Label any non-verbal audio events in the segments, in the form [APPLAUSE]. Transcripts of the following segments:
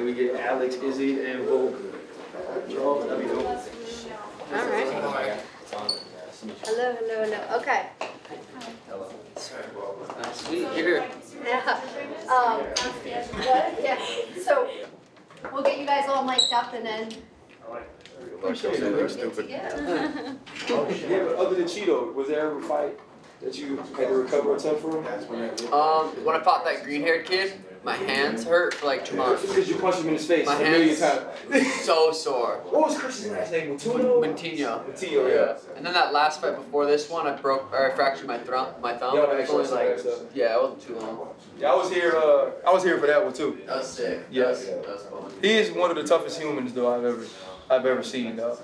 and we get Alex, Izzy, and Volk. Charles, that'd be dope. All right. Hello, hello, hello. Okay. Uh, sweet. Here. Yeah. Um, what? Yeah. So we'll get you guys all mic'd up and then. stupid. Yeah. Yeah, but other than Chito, was there ever a fight that you had to recover a ton from? Um, when I fought that green-haired kid, my hands hurt for like two months. Because you punched him in his face My a million hands times. so sore. [LAUGHS] What was Chris's last name? Matuno? Mentino. Matteo, yeah. And then that last fight before this one, I broke or I fractured my thumb. My thumb. Yeah, It was like, yeah, it wasn't too long. Yeah, I was here. Uh, I was here for that one too. That was sick. Yes. That was, that fun. He is one of the toughest humans though I've ever, I've ever seen. Though.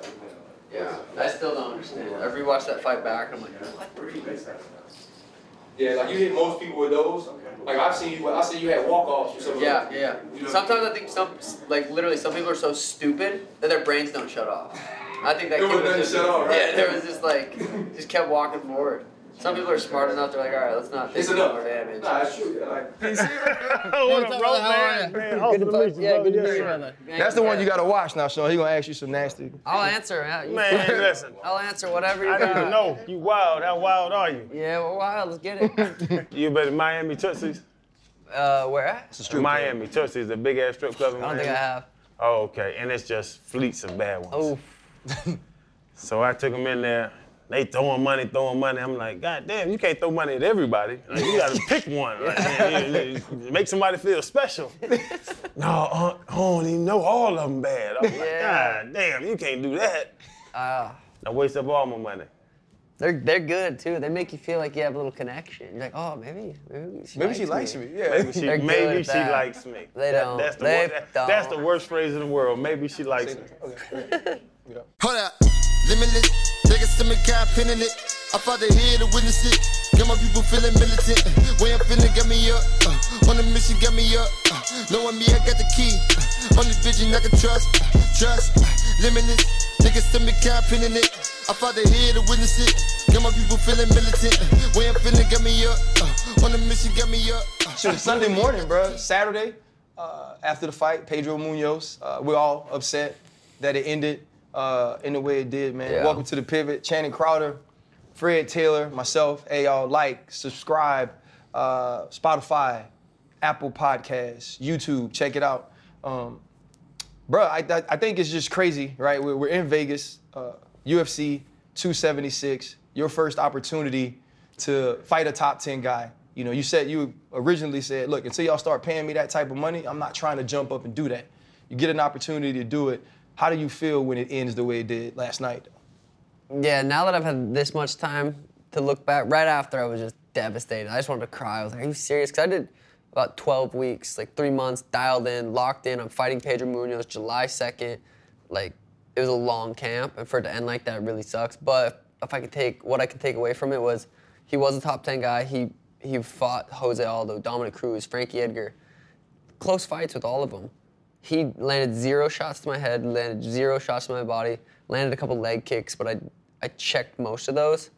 Yeah. I still don't understand. I rewatched that fight back. and I'm like, what? Yeah, like you hit most people with those. Like I've seen you. I seen you had walk offs or something. Yeah, yeah. yeah. Sometimes I think some, like literally, some people are so stupid that their brains don't shut off. I think that It kid was just, shut off, right? yeah, there was just like, just kept walking forward. Some people are smart enough. They're like, all right, let's not take It's any enough. more damage. Nah, it's true. Yeah, like, what up, [LAUGHS] bro, man? Man, awesome to meet Yeah, good to Yes, meet you, brother. That's the one you gotta watch now, Sean. He gonna ask you some nasty. I'll answer. You- Man, [LAUGHS] listen. I'll answer whatever you I got. don't know. You wild. How wild are you? Yeah, well, wild. Let's get it. [LAUGHS] You been to Miami Tootsie's? Uh, where at? Miami Tootsie's, the big ass strip club in I don't Miami. think I have. Oh, okay. And it's just fleets of bad ones. Oh, So I took them in there. They throwing money, throwing money. I'm like, God damn, you can't throw money at everybody. Like, you gotta pick one. Like, man, you- you- make somebody feel special. [LAUGHS] no, uh, I don't even know all of them bad. I'm like, Yeah. God damn, you can't do that. uh, I waste up all my money. they're they're good too. They make you feel like you have a little connection. You're like, oh, maybe maybe she Maybe likes she likes me. Yeah. Maybe she, They're good maybe she likes me. They That- don't. That's the, They wor- that- that's the worst phrase in the world. Maybe she likes me. Hold up, limitless. Niggas to me, got pinning it. I fought the head to witness it. Get my people feeling militant. Way I'm feeling, get me up. Uh, on the mission, got me up. Uh, knowing me, I got the key. Uh, only vision I can trust. Trust, uh, limitless. Niggas to me, got pinning it. I fought the head to witness it. Get my people feeling militant. Way I'm feeling, get me up. Uh, on the mission, got me up. Uh, Sunday morning, bro. Saturday, uh, after the fight, Pedro Munhoz. Uh, we're all upset that it ended uh, in the way it did, man. Yeah. Welcome to the pivot. Channing Crowder, Fred Taylor, myself. Hey, y'all, like, subscribe, uh, Spotify, Apple Podcasts, YouTube. Check it out. Um, bro, I, I, I think it's just crazy, right? We're, we're in Vegas, uh, UFC 276, your first opportunity to fight a top 10 guy. You know, you said you originally said, look, until y'all start paying me that type of money, I'm not trying to jump up and do that. You get an opportunity to do it. How do you feel when it ends the way it did last night? Yeah, now that I've had this much time to look back, right after I was just devastated. I just wanted to cry. I was like, "Are you serious?" Because I did about 12 weeks, like three months, dialed in, locked in. I'm fighting Pedro Munhoz July 2nd. Like it was a long camp, and for it to end like that really sucks. But if I could take what I could take away from it was, he was a top 10 guy. He he fought Jose Aldo, Dominick Cruz, Frankie Edgar, close fights with all of them. He landed zero shots to my head, landed zero shots to my body, landed a couple leg kicks, but I I checked most of those.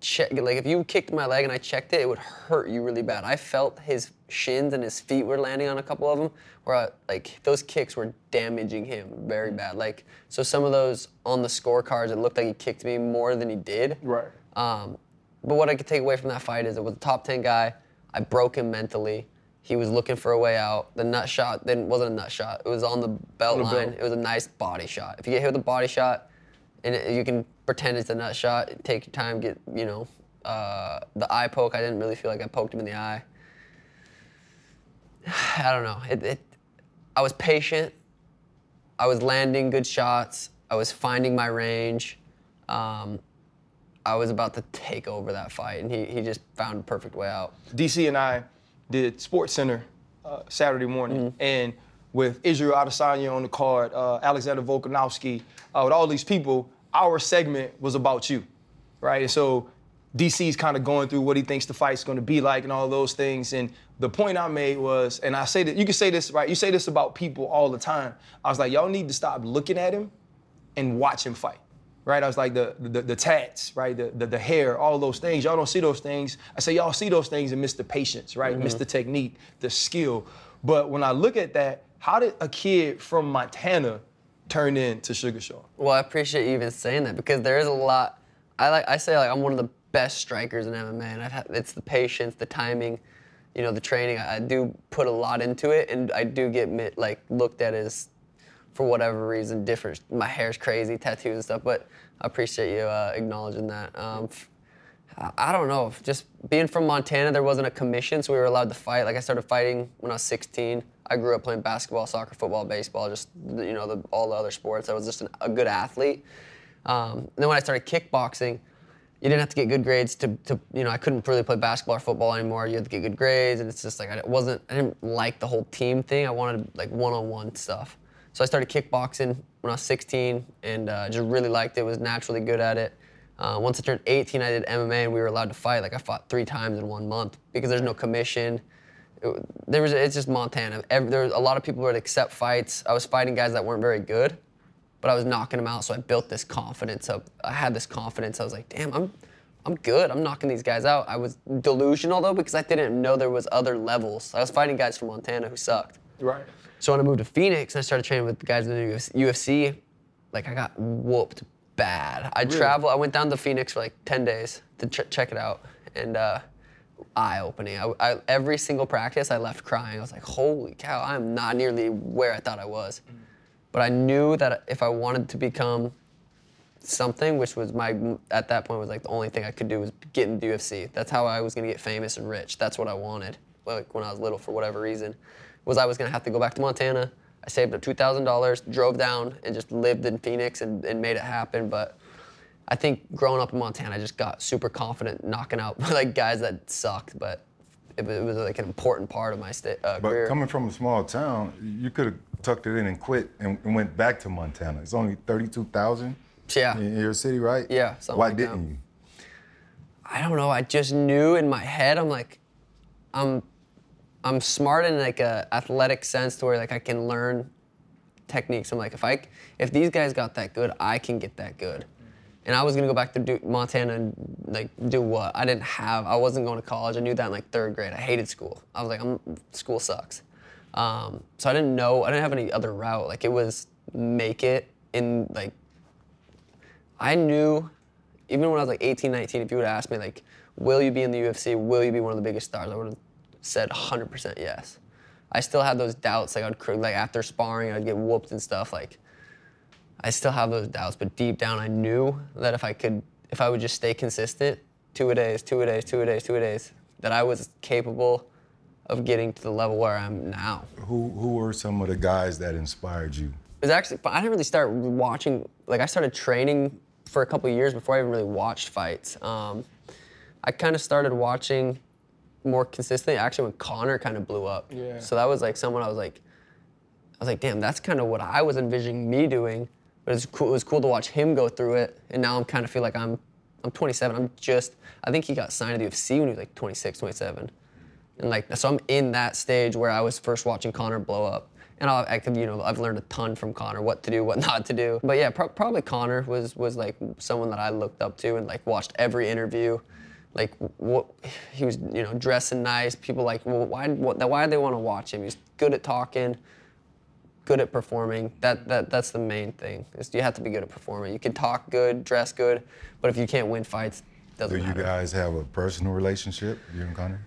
Check, like if you kicked my leg and I checked it, it would hurt you really bad. I felt his shins and his feet were landing on a couple of them, where I, like those kicks were damaging him very bad. Like so, some of those on the scorecards, it looked like he kicked me more than he did. Right. Um, but what I could take away from that fight is it was a top 10 guy. I broke him mentally. He was looking for a way out. The nut shot then wasn't a nut shot. It was on the belt the line. belt. It was a nice body shot. If you get hit with a body shot, and it, you can pretend it's a nut shot, take your time, get you know uh, the eye poke. I didn't really feel like I poked him in the eye. [SIGHS] I don't know. It, it, I was patient. I was landing good shots. I was finding my range. Um, I was about to take over that fight, and he, he just found a perfect way out. DC and I did Sports Center uh, Saturday morning, and with Israel Adesanya on the card, uh, Alexander Volkanovski, uh, with all these people, our segment was about you, right? And so DC's kind of going through what he thinks the fight's going to be like and all those things. And the point I made was, and I say that you can say this, right? You say this about people all the time. I was like, y'all need to stop looking at him and watch him fight. Right? I was like the the, the tats, right? The, the the hair, all those things. Y'all don't see those things. I say y'all see those things and miss the patience, right? Miss mm-hmm. the technique, the skill. But when I look at that, How did a kid from Montana turn into Sugar Sean? Well, I appreciate you even saying that because there is a lot. I like I say like I'm one of the best strikers in MMA, and I've had, it's the patience, the timing, you know, the training. I, I do put a lot into it, and I do get like looked at as, for whatever reason, different. My hair's crazy, tattoos and stuff, but I appreciate you uh, acknowledging that. Um, I- don't know. Just being from Montana, there wasn't a commission, so we were allowed to fight. Like I started fighting when I was 16. I grew up playing basketball, soccer, football, baseball, just you know the, all the other sports. I was just an, a good athlete. Um, then when I started kickboxing, you didn't have to get good grades to, to, you know, I couldn't really play basketball or football anymore. You had to get good grades, and it's just like I wasn't, I didn't like the whole team thing. I wanted like one-on-one stuff. So I started kickboxing when I was 16, and uh, just really liked it. Was naturally good at it. Uh, once I turned 18, I did MMA, and we were allowed to fight. Like I fought three times in one month because there's no commission. It, there was, it's just Montana. Every, there was a lot of people who would accept fights. I was fighting guys that weren't very good but I was knocking them out. So I built this confidence up. I had this confidence. I was like, damn, I'm, I'm good. I'm knocking these guys out. I was delusional though because I didn't know there was other levels. I was fighting guys from Montana who sucked. Right. So when I moved to Phoenix and I started training with the guys in the UFC, like I got whooped bad. I traveled. I went down to Phoenix for like 10 days to ch- check it out, and uh, eye-opening. I, I, every single practice, I left crying. I was like, holy cow, I am not nearly where I thought I was. But I knew that if I wanted to become something, which was my at that point was like the only thing I could do was get into UFC. That's how I was gonna get famous and rich. That's what I wanted. Like when I was little, for whatever reason, was I was gonna have to go back to Montana. I saved up two thousand dollars, drove down, and just lived in Phoenix and, and made it happen. But I think growing up in Montana, I just got super confident knocking out [LAUGHS] like guys that sucked. But it, was- it was like an important part of my sta- uh, But career. coming from a small town, you could have tucked it in and quit and, and went back to Montana. It's only 32,000 Yeah. in your city, right? Yeah, Why like didn't you? I don't know. I just knew in my head. I'm like, I'm, I'm smart in like a athletic sense to where like I can learn techniques. I'm like, if I, if these guys got that good, I can get that good. And I was gonna go back to Montana and like do what? I didn't have. I wasn't going to college. I knew that in like third grade. I hated school. I was like, I'm, school sucks. Um, so I didn't know. I didn't have any other route. Like it was make it in like I knew, even when I was like 18, 19, if you would asked me, like, will you be in the UFC? Will you be one of the biggest stars? I would have said 100% yes. I still had those doubts. Like, I'd, like after sparring, I'd get whooped and stuff. Like, I still have those doubts, but deep down, I knew that if I could, if I would just stay consistent, two a days, two a days, two a days, two a days, that I was capable of getting to the level where I'm now. Who, who were some of the guys that inspired you? It was actually, I didn't really start watching, like I started training for a couple of years before I even really watched fights. Um, I kind of started watching more consistently actually when Conor kind of blew up. Yeah. So that was like someone I was like, I was like, damn, that's kind of what I was envisioning me doing. But it's cool, it was cool to watch him go through it. And now I'm kind of feel like I'm, I'm 27. I'm just, I think he got signed to the UFC when he was like 26, 27. And like, so I'm in that stage where I was first watching Conor blow up. And I've, I you know, I've learned a ton from Conor, what to do, what [LAUGHS] not to do. But yeah, pro- probably Conor was was like someone that I looked up to and like watched every interview. Like what he was, you know, dressing nice. People like, well, why, what, why do they want to watch him? He's good at talking, good at performing. That that that's the main thing. Is you have to be good at performing. You can talk good, dress good, but if you can't win fights, doesn't matter. Do you matter. guys have a personal relationship, you and Conor?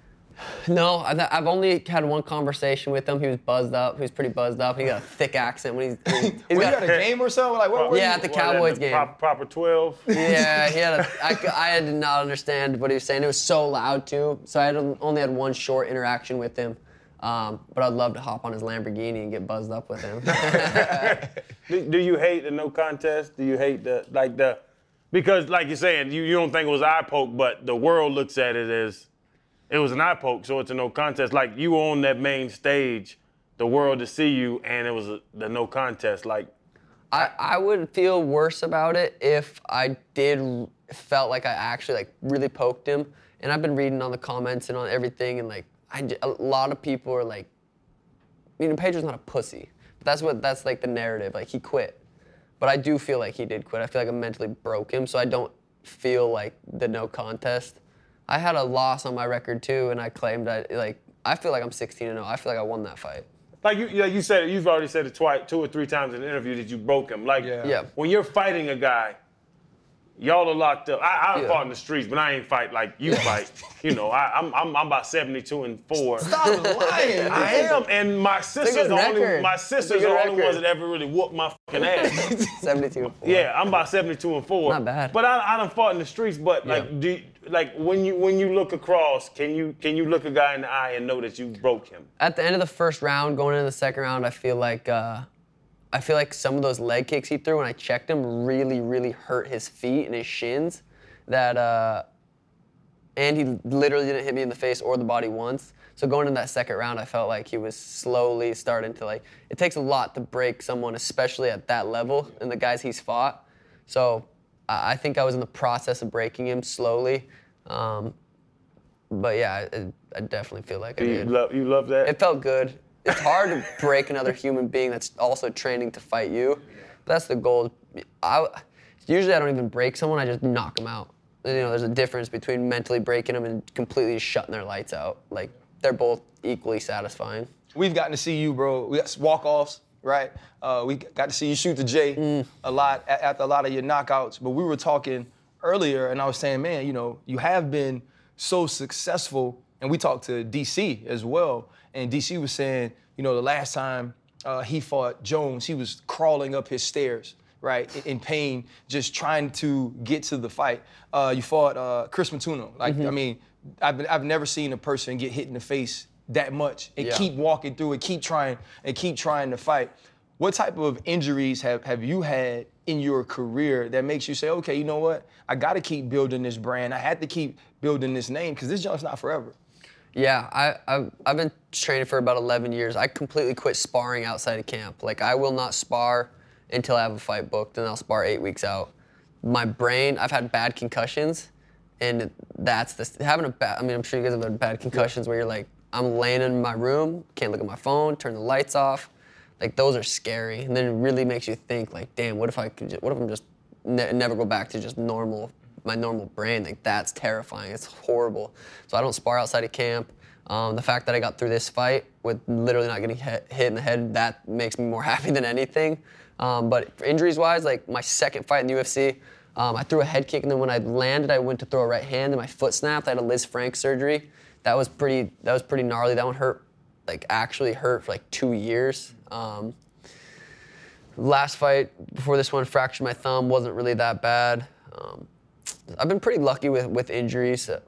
No, I've, I've only had one conversation with him. He was buzzed up. He was pretty buzzed up. He got a thick accent when he's. he's [LAUGHS] Were you got, at a game or something? Like, where were Yeah, you? at the What, Cowboys the game. Proper, proper 12. [LAUGHS] yeah, he had a. I, cou- I did not understand what he was saying. It was so loud too. So I had only had one short interaction with him. Um, but I'd love to hop on his Lamborghini and get buzzed up with him. [LAUGHS] do, do you hate the no contest? Do you hate the like the because like you're saying you, you don't think it was eye poke, but the world looks at it as it was an eye poke, so it's a no contest. Like you were on that main stage, the world to see you, and it was a, the no contest. Like I, I would feel worse about it if I did felt like I actually like really poked him. And I've been reading on the comments and on everything, and like I, a lot of people are like, you know, Pedro's not a pussy. But that's what that's like the narrative. Like he quit, but I do feel like he did quit. I feel like I mentally broke him, so I don't feel like the no contest. I had a loss on my record too, and I claimed I like I feel like I'm 16 and 0. I feel like I won that fight. like you, like you said, you've already said it twice, two or three times in the interview that you broke him. Like Yeah. Yeah. when you're fighting a guy, y'all are locked up. I, I Yeah. fought in the streets, but I ain't fight like you fight. You know, I, I'm, I'm I'm about 72 and four. Stop lying. [LAUGHS] I am, and my sister's the only my sister's good the only ones that ever really whooped my fucking ass. [LAUGHS] 72. yeah, I'm about 72 and four. Not bad. But I, I done fought in the streets. But like, do you- like when you when you look across, can you can you look a guy in the eye and know that you broke him? At the end of the first round, going into the second round, I feel like uh, I feel like some of those leg kicks he threw when I checked him really, really hurt his feet and his shins. That uh, and he literally didn't hit me in the face or the body once. So going into that second round, I felt like he was slowly starting to like. It takes a lot to break someone, especially at that level, and the guys he's fought. So I think I was in the process of breaking him slowly. Um, but yeah, I, I definitely feel like I You did. love you love that. It felt good. It's hard to break another human being that's also training to fight you. But that's the goal. I usually I don't even break someone. I just knock them out. You know, there's a difference between mentally breaking them and completely shutting their lights out. Like they're both equally satisfying. We've gotten to see you, bro. We got walk-offs, right? Uh, we got to see you shoot the J a lot a- after a lot of your knockouts. But we were talking earlier, and I was saying, man, you know, you have been so successful. And we talked to DC as well, and DC was saying, you know, the last time uh, he fought Jones, he was crawling up his stairs, right, in, in pain, just trying to get to the fight. Uh, you fought uh, Chris Matuno. Like, I mean, I've, been, I've never seen a person get hit in the face that much and Yeah. keep walking through it, keep trying and keep trying to fight. What type of injuries have, have you had in your career that makes you say, okay, you know what? I got to keep building this brand. I had to keep building this name because this junk's not forever. Yeah, I, I've, I've been training for about 11 years. I completely quit sparring outside of camp. Like, I will not spar until I have a fight booked, and I'll spar eight weeks out. My brain, I've had bad concussions, and that's the having a bad. I mean, I'm sure you guys have had bad concussions where you're like, I'm laying in my room, can't look at my phone, turn the lights off. Like those are scary, and then it really makes you think, like, damn, what if I could? Just, what if I'm just ne- never go back to just normal, my normal brain? Like that's terrifying. It's horrible. So I don't spar outside of camp. Um, the fact that I got through this fight with literally not getting hit, in the head, that makes me more [LAUGHS] happy than anything. Um, but injuries wise, like my second fight in the UFC, um, I threw a head kick, and then when I landed, I went to throw a right hand, and my foot snapped. I had a Lisfranc surgery. That was pretty. That was pretty gnarly. That one hurt, like actually hurt for like two years. Um, last fight before this one, fractured my thumb. wasn't really that bad. Um, I've been pretty lucky with with injuries, uh,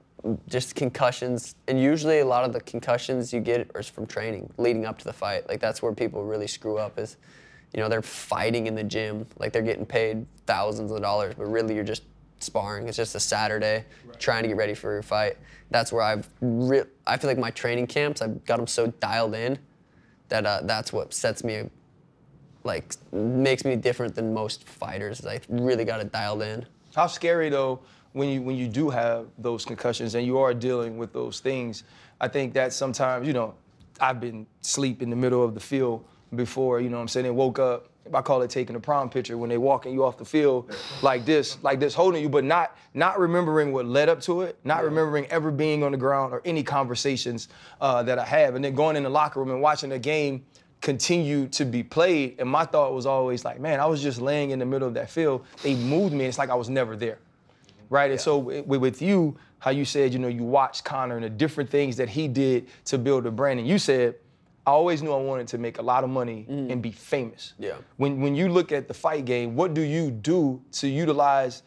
just concussions, and usually a lot of the concussions you get are from training leading up to the fight. Like that's where people really screw up is, you know, they're fighting in the gym, like they're getting paid thousands of dollars, but really you're just sparring. It's just a Saturday, trying to get ready for your fight. That's where I've re- I feel like my training camps, I've got them so dialed in that uh, that's what sets me like makes me different than most fighters. I really got it dialed in. How scary though when you when you do have those concussions and you are dealing with those things. I think that sometimes you know I've been sleep in the middle of the field before. You know what I'm saying? And woke up. I call it taking a prom picture when they walking you off the field like this, like this, holding you, but not not remembering what led up to it, not remembering ever being on the ground or any conversations uh, that I have, and then going in the locker room and watching the game continue to be played. And my thought was always like, man, I was just laying in the middle of that field. They moved me. And it's like I was never there. Right. And so with, with you, how you said, you know, you watched Conor and the different things that he did to build a brand. And you said, I always knew I wanted to make a lot of money mm. and be famous. Yeah. When when you look at the fight game, what do you do to utilize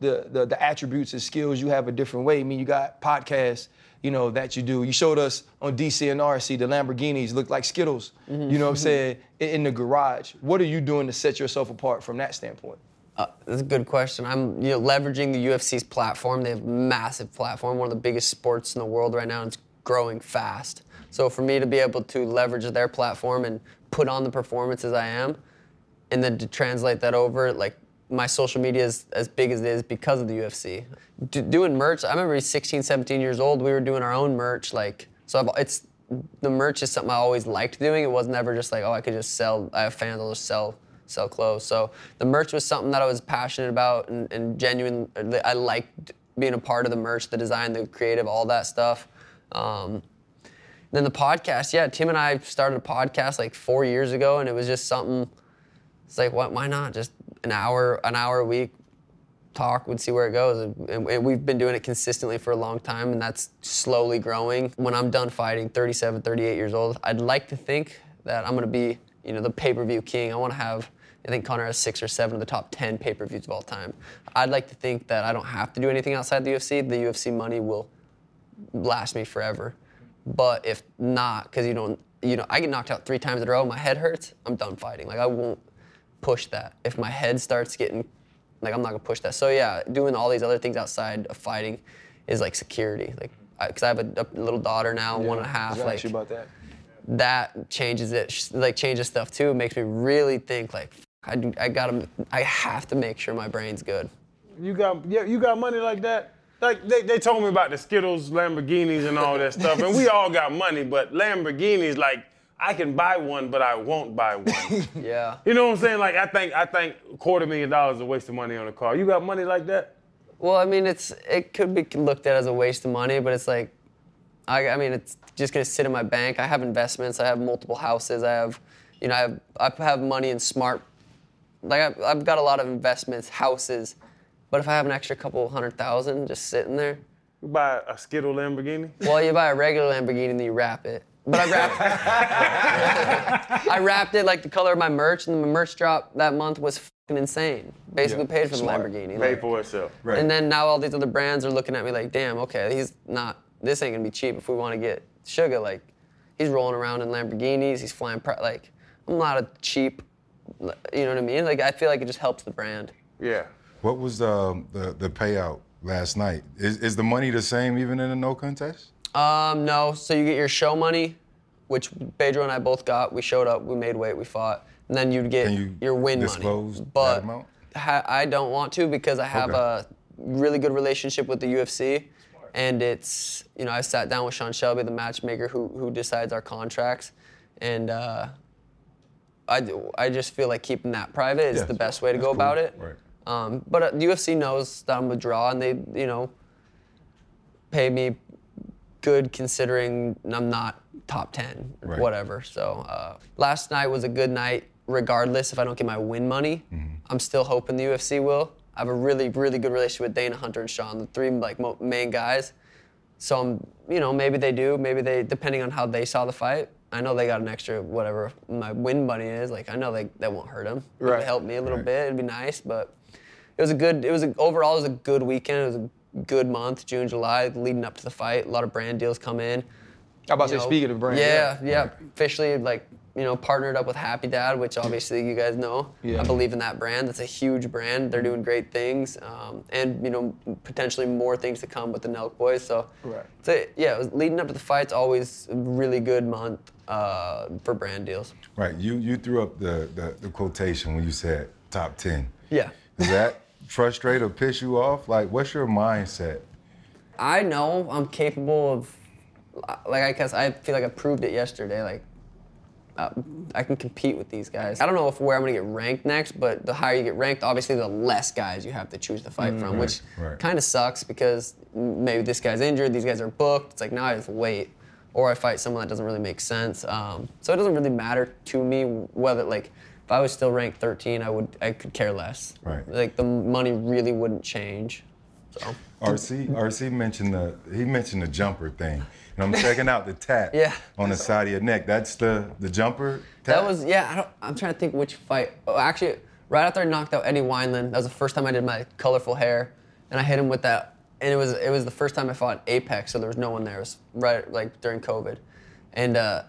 the, the the attributes and skills you have a different way? I mean, you got podcasts, you know, that you do. You showed us on DC and RC the Lamborghinis look like Skittles. You know what I'm saying? In, in the garage. What are you doing to set yourself apart from that standpoint? Uh, that's a good question. I'm you know leveraging the UFC's platform. They have a massive platform, one of the biggest sports in the world right now, and it's growing fast. So for me to be able to leverage their platform and put on the performances I am, and then to translate that over, like my social media is as big as it is because of the UFC. D- doing merch, I remember 16, 17 years old, we were doing our own merch. Like, so I've, it's the merch is something I always liked doing. It was never just like, oh, I could just sell. I have fans, I'll just sell sell clothes. So the merch was something that I was passionate about and, and genuine. I liked being a part of the merch, the design, the creative, all that stuff. Um, then the podcast, yeah, Tim and I started a podcast like four years ago, and it was just something. It's like, what? Why not? Just an hour, an hour a week, talk. We'd see where it goes, and, and- we've been doing it consistently for a long time, and that's slowly growing. When I'm done fighting, 37, 38 years old, I'd like to think that I'm gonna be, you know, the pay-per-view king. I want to have. I think Conor has six or seven of the top 10 pay-per-views of all time. I'd like to think that I don't have to do anything outside the UFC. The UFC money will last me forever. But if not, because you don't, you know, I get knocked out three times in a row, my head hurts, I'm done fighting. Like I won't push that. If my head starts getting, like I'm not gonna push that. So yeah, doing all these other things outside of fighting is like security. Like, because I, have a, a little daughter now, one and a half. Like ask you about that. that changes it, like changes stuff too. It makes me really think like, I, do, I gotta, I have to make sure my brain's good. You got yeah, you got money like that? Like they, they told me about the Skittles, Lamborghinis, and all that stuff, and we all got money, but Lamborghinis, like I can buy one, but I won't buy one. [LAUGHS] Yeah. you know what I'm saying? Like I think I think quarter million dollars is a waste of money on a car. You got money like that? Well, I mean, it's it could be looked at as a waste of money, but it's like, I, I mean, it's just gonna sit in my bank. I have investments. I have multiple houses. I have, you know, I have I have money in smart, like I've, I've got a lot of investments, houses, but if I have an extra couple hundred thousand just sitting there, You buy a Skittle Lamborghini? well, you buy a regular Lamborghini and then you wrap it. But I wrapped, [LAUGHS] I wrapped it like the color of my merch, and the merch drop that month was fucking insane. Basically Yeah, paid for smart. the Lamborghini. Pay Like- for itself. Right. and then now all these other brands are looking at me like, damn, okay, he's not. This ain't gonna be cheap if we want to get Sugar. Like, he's rolling around in Lamborghinis. He's flying. Pri- like, I'm not a cheap. You know what I mean? Like, I feel like it just helps the brand. Yeah. What was um, the the payout last night? Is is the money the same even in a no contest? Um, no. So you get your show money, which Pedro and I both got. We showed up. We made weight. We fought. And then you'd get you your win disclose money. that But amount? ha- I don't want to because I have Okay. a really good relationship with the UFC. And it's, you know, I sat down with Sean Shelby, the matchmaker who, who decides our contracts. And uh, I, I just feel like keeping that private is Yeah, the best way to go cool. about it. Right. Um, but uh, the UFC knows that I'm a draw, and they, you know, pay me good considering I'm not top 10 Right. whatever. So uh, last night was a good night, regardless if I don't get my win money. Mm-hmm. I'm still hoping the UFC will. I have a really, really good relationship with Dana Hunter and Sean, the three like mo- main guys. So I'm, you know, maybe they do, maybe they, depending on how they saw the fight. I know they got an extra whatever my win money is. Like I know they that won't hurt them. It Right. would help me a little Right. bit. It'd be nice, but it was a good. It was a, overall it was a good weekend. It was a good month, June, July, leading up to the fight. A lot of brand deals come in. I about to you say, know, speaking of brand. Yeah, yeah. Officially, like you know, partnered up with Happy Dad, which obviously you guys know. Yeah. I believe in that brand. That's a huge brand. They're doing great things, um, and you know, potentially more things to come with the Nelk Boys. So, Right. so yeah, it was leading up to the fight's always a really good month uh, for brand deals. Right. You you threw up the, the, the quotation when you said top ten. Yeah. Is that frustrate or piss you off? Like, what's your mindset? I know I'm capable of, like I guess I feel like I proved it yesterday. Like uh, I can compete with these guys. I don't know if where I'm gonna get ranked next, but the higher you get ranked, obviously the less guys you have to choose to fight from, which right. kind of sucks because maybe this guy's injured, these guys are booked. It's like now I have to wait, or I fight someone that doesn't really make sense. Um, so it doesn't really matter to me whether like. I was still ranked 13, I would I could care less. Right. Like the money really wouldn't change. So. RC RC mentioned the he mentioned the jumper thing, and I'm checking out the tat [LAUGHS] Yeah. on the side of your neck. That's the the jumper. That was yeah. I don't, I'm trying to think which fight. Oh, actually, right after I knocked out Eddie Wineland, that was the first time I did my colorful hair, and I hit him with that. And it was it was the first time I fought Apex, so there was no one there. It was right like during COVID, and uh,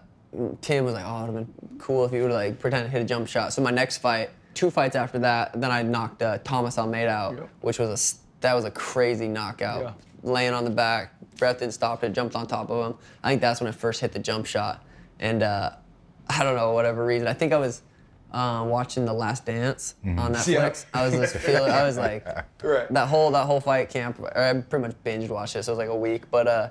Tim was like, "Oh, it'd have been cool if you would like pretend to hit a jump shot." So my next fight, two fights after that, then I knocked uh, Thomas Almeida out, which was a that was a crazy knockout. Yeah. Laying on the back, breath in, stopped it, jumped on top of him. I think that's when I first hit the jump shot, and uh, I don't know whatever reason. I think I was um, watching The Last Dance on Netflix. Yeah. I was just feeling. I was like, [LAUGHS] Right. that whole that whole fight camp. I pretty much binged watched it, so it was like a week. But uh,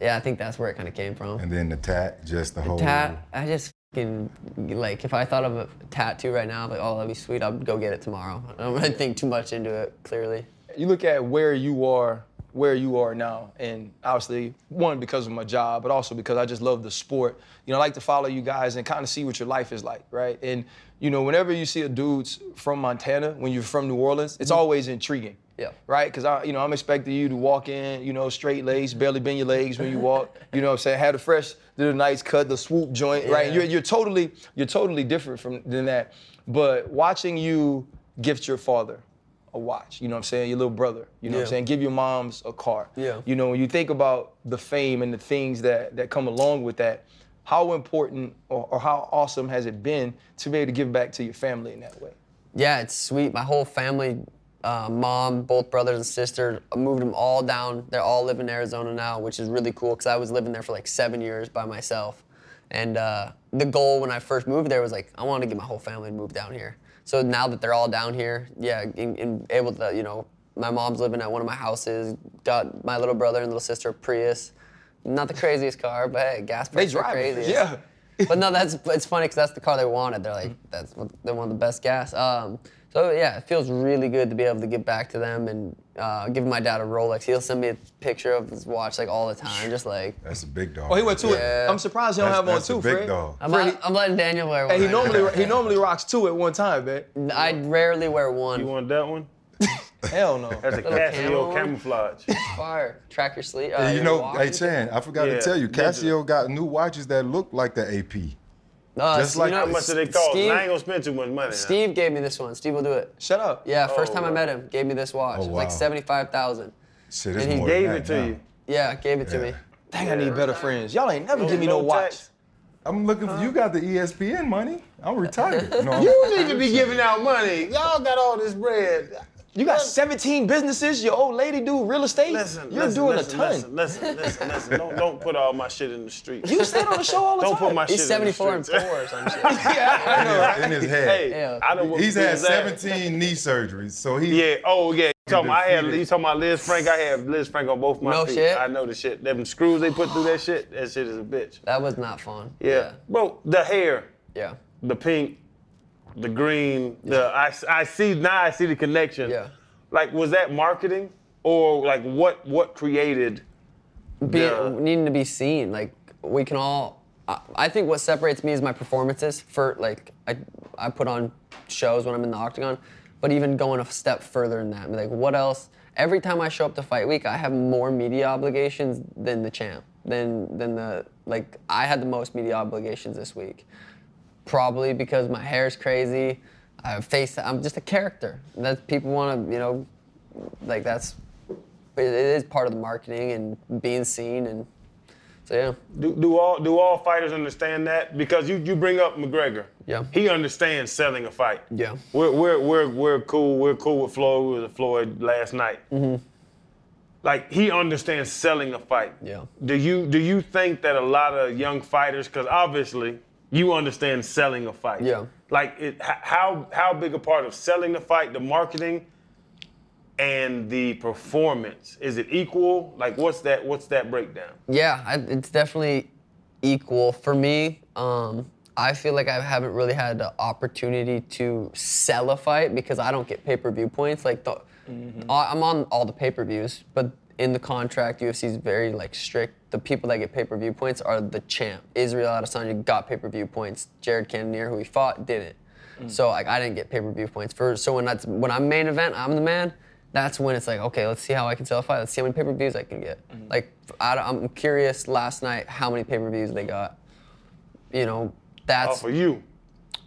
yeah, I think that's where it kind of came from. And then the tat, just the whole. Tat, I just fucking like if I thought of a tattoo right now, I'm like, oh, that'd be sweet. I'd go get it tomorrow. I don't really think too much into it. Clearly. You look at where you are where you are now, and obviously one because of my job, but also because I just love the sport. You know, I like to follow you guys and kind of see what your life is like, right? And you know, whenever you see a dude's from Montana, when you're from New Orleans, it's mm-hmm. always intriguing. Yeah. Right? Because I, you know, I'm expecting you to walk in, you know, straight legs, barely bend your legs when you walk. [LAUGHS] You know what I'm saying? Had a fresh, did a nice cut, the swoop joint, right? You're, you're totally, you're totally different from than that. But watching you gift your father a watch, you know what I'm saying? Your little brother, you know what I'm saying? Give your moms a car. Yeah. You know, when you think about the fame and the things that that come along with that, how important or, or how awesome has it been to be able to give back to your family in that way? Yeah, it's sweet. My whole family, uh, mom, both brothers and sister. I moved them all down. They're all live in Arizona now, which is really cool because I was living there for like seven years by myself. And uh, the goal when I first moved there was like, I wanted to get my whole family to move down here. So now that they're all down here, yeah, and, and able to, you know, my mom's living at one of my houses, got my little brother and little sister a Prius. Not the craziest car, but hey, gas prices are crazy. yeah. but no, that's it's funny because that's the car they wanted. They're like, that's what they want the best gas. Um, so yeah, it feels really good to be able to give back to them and uh, give my dad a Rolex. He'll send me a picture of his watch like all the time, just like. That's a big dog. Oh, he went to Yeah. I'm surprised he don't That's- have one that's a too, big Fred. dog. I'm, Freddie- not- I'm letting Daniel wear one. Hey, he normally he [LAUGHS] normally rocks two at one time, man. I rarely wear one. You want that one? [LAUGHS] Hell no. That's a Little Casio camouflage. [LAUGHS] Fire. Track your sleep. Uh, you know, hey Chan, I forgot Yeah, to tell you, Ninja. Casio got new watches that look like the AP. Shit. Uh, just you like- know, How much do they cost? Steve, I ain't gonna spend too much money. now. Steve gave me this one. Steve will do it. Shut up. Yeah, first Oh, time I met him, gave me this watch. Oh, It was like wow. seventy-five thousand. Shit, it's And he more Gave than it to now. you. Yeah, gave it to me. Dang, I need better friends. Y'all ain't never give me no, no watch. tax. I'm looking for you. Got the ESPN money? I'm retired. [LAUGHS] No, You need to be giving out money. Y'all got all this bread. You got 17 businesses. Your old lady do real estate. Listen, You're listen, doing listen, a ton. Listen, listen, listen, listen. Don't, don't put all my shit in the street. You stay on the show all the don't time. put my He's shit seventy-four in and the four street. or some [LAUGHS] shit. yeah, I know, right? in his head. Hey, Yeah. I don't. He's had 17 knee surgeries, so he. Yeah. Oh yeah. You talking about, I had. defeated. You talking about Lisfranc? I have Lisfranc on both my No feet. shit? I know the shit. Them screws they put through that shit. That shit is a bitch. That was not fun. Yeah. Bro, the hair, Yeah. the pink, the green, the I, I see now I see the connection. Yeah. Like was that marketing or like what what created? Being, Yeah. needing to be seen. Like we can all. I, I think what separates me is my performances. For like I, I put on shows when I'm in the octagon, but even going a step further than that, like what else? Every time I show up to fight week, I have more media obligations than the champ. Than than the like I had the most media obligations this week. Probably because my hair is crazy. I have face. I'm just a character. That people want to, you know, like that's. It is part of the marketing and being seen, and so yeah. Do, do all do all fighters understand that? Because you, you bring up McGregor. Yeah. He understands selling a fight. Yeah. We're we're we're, we're cool. We're cool with Floyd. We with Floyd last night. Mm-hmm. Like he understands selling a fight. Yeah. Do you do you think that a lot of young fighters, because obviously you understand selling a fight. Yeah. Like it, how how big a part of selling the fight, the marketing, and the performance is it equal? Like what's that what's that breakdown? Yeah, I, it's definitely equal for me. Um, I feel like I haven't really had the opportunity to sell a fight because I don't get pay-per-view points. Like the, I- I'm on all the pay-per-views, but in the contract, UFC is very like strict. The people that get pay-per-view points are the champ. Israel Adesanya got pay-per-view points. Jared Cannonier, who he fought, didn't. So like I didn't get pay-per-view points for. So when that's when I'm main event, I'm the man. That's when it's like, okay, let's see how I can sell a fight. Let's see how many pay-per-views I can get. Like I, am curious. Last night, how many pay-per-views they got? You know, that's. Of you.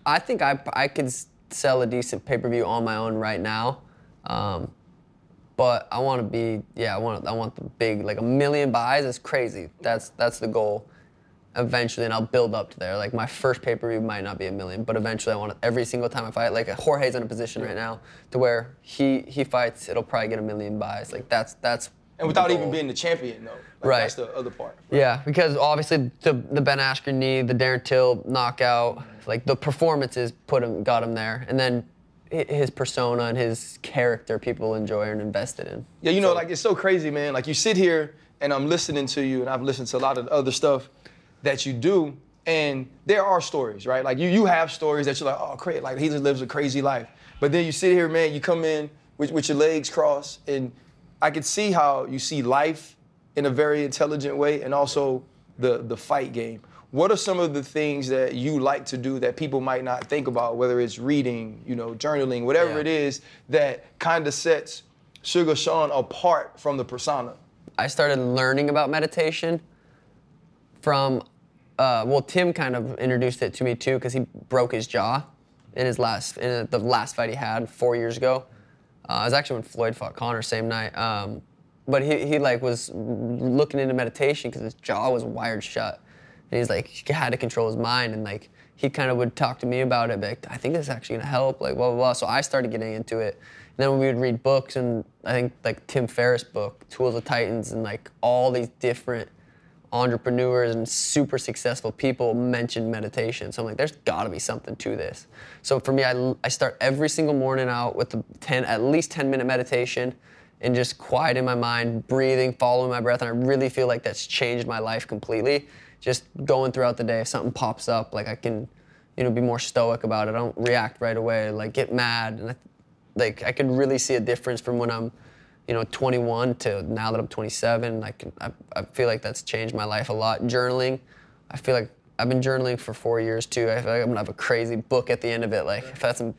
I think I I could sell a decent pay-per-view on my own right now, um, but I want to be yeah I want I want the big like a million buys is crazy. That's that's the goal. Eventually, and I'll build up to there. Like my first pay-per-view might not be a million, but eventually I want it every single time I fight. Like Jorge's in a position right now to where he he fights, it'll probably get a million buys. Like that's that's. And without even being the champion, though. Like, Right. That's the other part. Yeah, because obviously the the Ben Askren knee, the Darren Till knockout, like the performances put him, got him there, and then his persona and his character people enjoy and invested in. Yeah, you know, So- like it's so crazy, man. Like you sit here and I'm listening to you, and I've listened to a lot of the other stuff that you do, and there are stories, right? Like you, you have stories that you're like, oh, great, like he just lives a crazy life. But then you sit here, man, you come in with, with your legs crossed, and I could see how you see life in a very intelligent way, and also the the fight game. What are some of the things that you like to do that people might not think about, whether it's reading, you know, journaling, whatever Yeah. it is that kind of sets Sugar Sean apart from the persona? I started learning about meditation from, uh, well, Tim kind of introduced it to me too because he broke his jaw in his last, in the last fight he had four years ago. Uh, it was actually when Floyd fought Conor same night. Um, but he, he like was looking into meditation because his jaw was wired shut, and he's like he had to control his mind and like he kind of would talk to me about it. Like I think this is actually gonna help. Like blah blah blah. So I started getting into it. And then we would read books and I think like Tim Ferriss book, Tools of Titans, and like all these different entrepreneurs and super successful people mention meditation. So I'm like, there's got to be something to this. So for me, I, I start every single morning out with the 10, at least 10 minute meditation and just quiet in my mind, breathing, following my breath. And I really feel like that's changed my life completely. Just going throughout the day, if something pops up, like I can, you know, be more stoic about it. I don't react right away, like get mad. And I, like I could really see a difference from when I'm you know, 21 to now that I'm 27, I, can, I, I feel like that's changed my life a lot. Journaling, I feel like I've been journaling for four years too. I feel like I'm gonna have a crazy book at the end of it. Like if that's, some,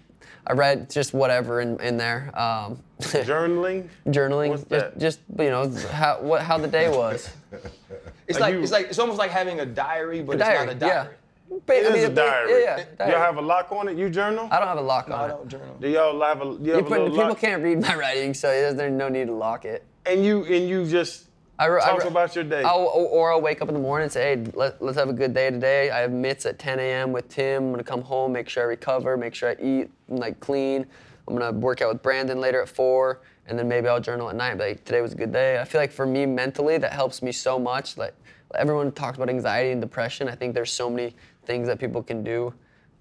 I read just whatever in, in there. Um, [LAUGHS] Journaling? journaling, just, just you know how what how the day was. [LAUGHS] It's Are like you- it's like it's almost like having a diary, but it's not a diary. yeah. It I is mean, a diary. Yeah, yeah. diary. Y'all have a lock on it? You journal? I don't have a lock No, on I it. don't journal. Do y'all have a, you have You a put, little people lock? can't read my writing, so there's no need to lock it. And you and you just I, wr- I talk about your day. I'll, or or I'll wake up in the morning and say, hey, let, let's have a good day today. I have mitts at 10 a.m. with Tim. I'm gonna come home, make sure I recover, make sure I eat, and, like clean. I'm gonna work out with Brandon later at four, and then maybe I'll journal at night. But like, today was a good day. I feel like for me mentally, that helps me so much. Like everyone talks about anxiety and depression. I think there's so many things that people can do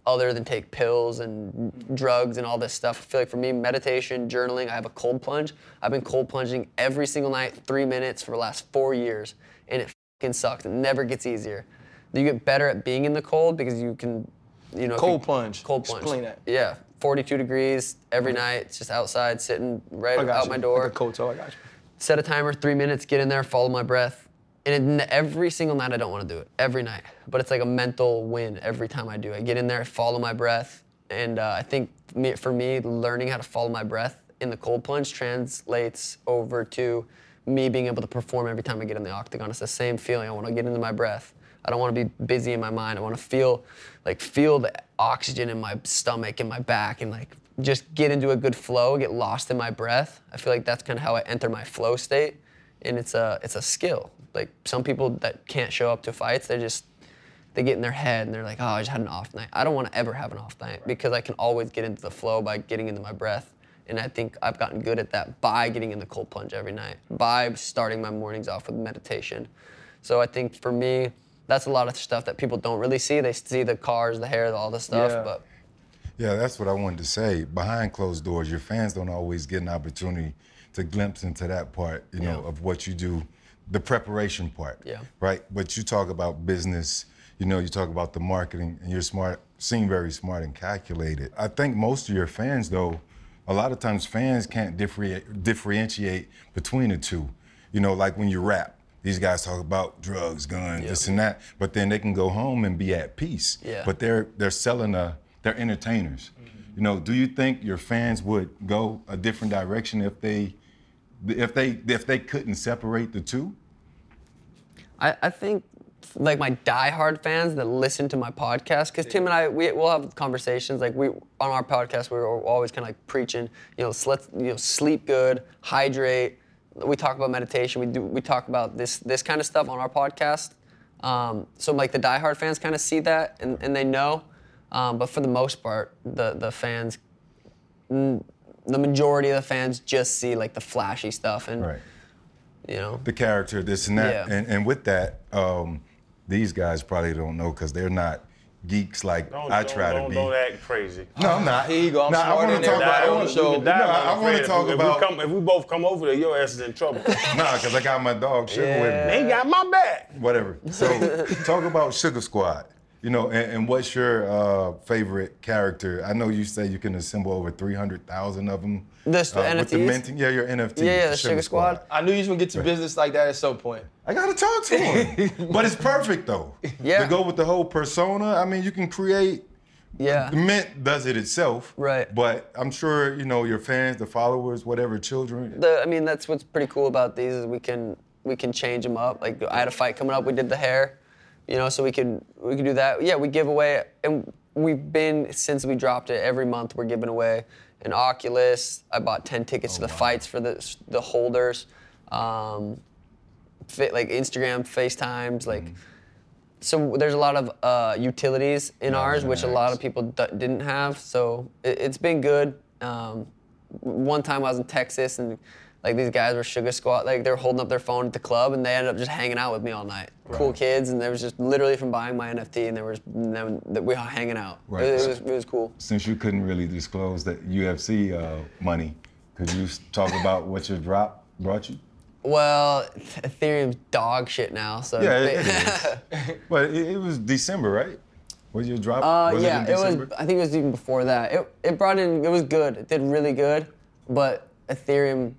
other than take pills and drugs and all this stuff. I feel like for me, meditation, journaling, I have a cold plunge. I've been cold plunging every single night, three minutes for the last four years, and it fucking sucks. It never gets easier. You get better at being in the cold because you can, you know. Cold you- plunge. Cold plunge. Explain that. Yeah, 42 degrees every mm-hmm. night. It's just outside, sitting right out you. my door Like a cold toe, I got you. set a timer, three minutes, get in there, follow my breath. And every single night, I don't want to do it. Every night. But it's like a mental win every time I do it. I get in there, I follow my breath. And uh, I think me, for me, learning how to follow my breath in the cold plunge translates over to me being able to perform every time I get in the octagon. It's the same feeling. I want to get into my breath. I don't want to be busy in my mind. I want to feel, like, feel the oxygen in my stomach and my back, and like just get into a good flow, get lost in my breath. I feel like that's kind of how I enter my flow state, and it's a it's a skill. Like some people that can't show up to fights, they just they get in their head and they're like, oh, I just had an off night. I don't want to ever have an off night because I can always get into the flow by getting into my breath. And I think I've gotten good at that by getting in the cold plunge every night, by starting my mornings off with meditation. So I think for me, that's a lot of stuff that people don't really see. They see the cars, the hair, all the stuff, Yeah. but Yeah, that's what I wanted to say. Behind closed doors, your fans don't always get an opportunity to glimpse into that part, you know, Yeah. of what you do, the preparation part. Yeah. Right? But you talk about business, you know, you talk about the marketing, and you're smart, seem very smart and calculated. I think most of your fans, though, a lot of times fans can't differentiate, differentiate between the two. You know, like when you rap, these guys talk about drugs, guns, this and that, but then they can go home and be at peace. Yeah. But they're they're selling a they're entertainers. Mm-hmm. You know, do you think your fans would go a different direction if they if they if they couldn't separate the two? I, I think like my diehard fans that listen to my podcast, because Tim and I we will have conversations like we on our podcast we we're always kind of like preaching, you know, let you know sleep good, hydrate. We talk about meditation. We do we talk about this this kind of stuff on our podcast. Um, so like the diehard fans kind of see that and, and they know, um, but for the most part, the the fans, the majority of the fans just see like the flashy stuff and Right. You know. The character, this and that. Yeah. And and with that, um, these guys probably don't know because they're not geeks like Don't, I don't, try don't, to be. Don't act crazy. No, I'm not. Here you go. I'm Nah, I smarter wanna than talk about- I wanna- show. You can die No, I wanna talk if about- We come, if we both come over there, your ass is in trouble. [LAUGHS] Nah, because I got my dog Sugar with me. they got my back. Whatever. So [LAUGHS] talk about Sugar Squad. You know, and, and what's your uh, favorite character? I know you say you can assemble over 300,000 of them. This- the uh, With the NFTs? minting, yeah, your NFT. Yeah, yeah, the Sugar Squad. I knew you was gonna get to business like that at some point. I gotta talk to him. [LAUGHS] but it's perfect though. Yeah. To go with the whole persona, I mean, you can create. Yeah. The Mint does it itself. Right. But I'm sure you know your fans, the followers, whatever, children. the I mean that's what's pretty cool about these is we can we can change them up. Like I had a fight coming up, we did the hair, you know, so we could we could do that. Yeah, we give away and we've been since we dropped it every month we're giving away an Oculus. I bought 10 tickets to the fights for the the holders. Um, fit, like Instagram, FaceTimes, like so there's a lot of uh, utilities in ours, which a lot of people d- didn't have. So it, it's been good. Um, one time I was in Texas and like these guys were sugar squat, like they were holding up their phone at the club and they ended up just hanging out with me all night. Cool kids, and they was just literally from buying my NFT and they were just, we were hanging out. Right. It, it was, it was cool. Since you couldn't really disclose that UFC uh, money, could you talk about what your drop brought you? Well, Ethereum's dog shit now, so Yeah, it, it [LAUGHS] but it, it was December, right? Was your drop? Uh, was yeah, it it, was. I think it was even before that. It it brought in. It was good. It did really good, but Ethereum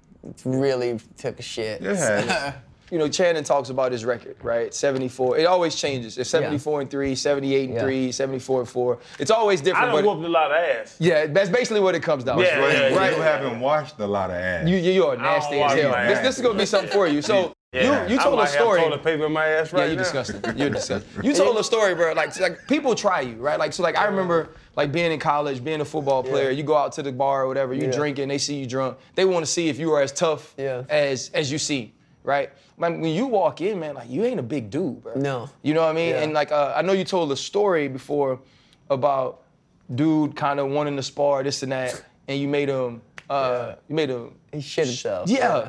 really took a shit. It had. [LAUGHS] You know, Channing talks about his record, right? 74. It always changes. It's 74 and 3, 78 and Yeah. 3, 74 and 4. It's always different. I different. done but whooped a lot of ass. yeah, that's basically what it comes down to. Yeah, Right, yeah, right. You haven't washed a lot of ass. You, you, you're don't nasty as hell. This, this is gonna be something for you. So Yeah. you, you I told might a story. Have toilet paper in my ass right yeah, you disgusting. You're [LAUGHS] disgusting. You told a story, bro. Like, like people try you, right? Like, so like I remember like being in college, being a football player. You go out to the bar or whatever, you Yeah. drinking, they see you drunk. They want to see if you are as tough Yeah. as as you seem, right? Like when you walk in, man, like you ain't a big dude, bro. No. You know what I mean? Yeah. And like uh, I know you told a story before about dude kind of wanting to spar this and that, and you made him. Uh, You made him He shit himself. yeah.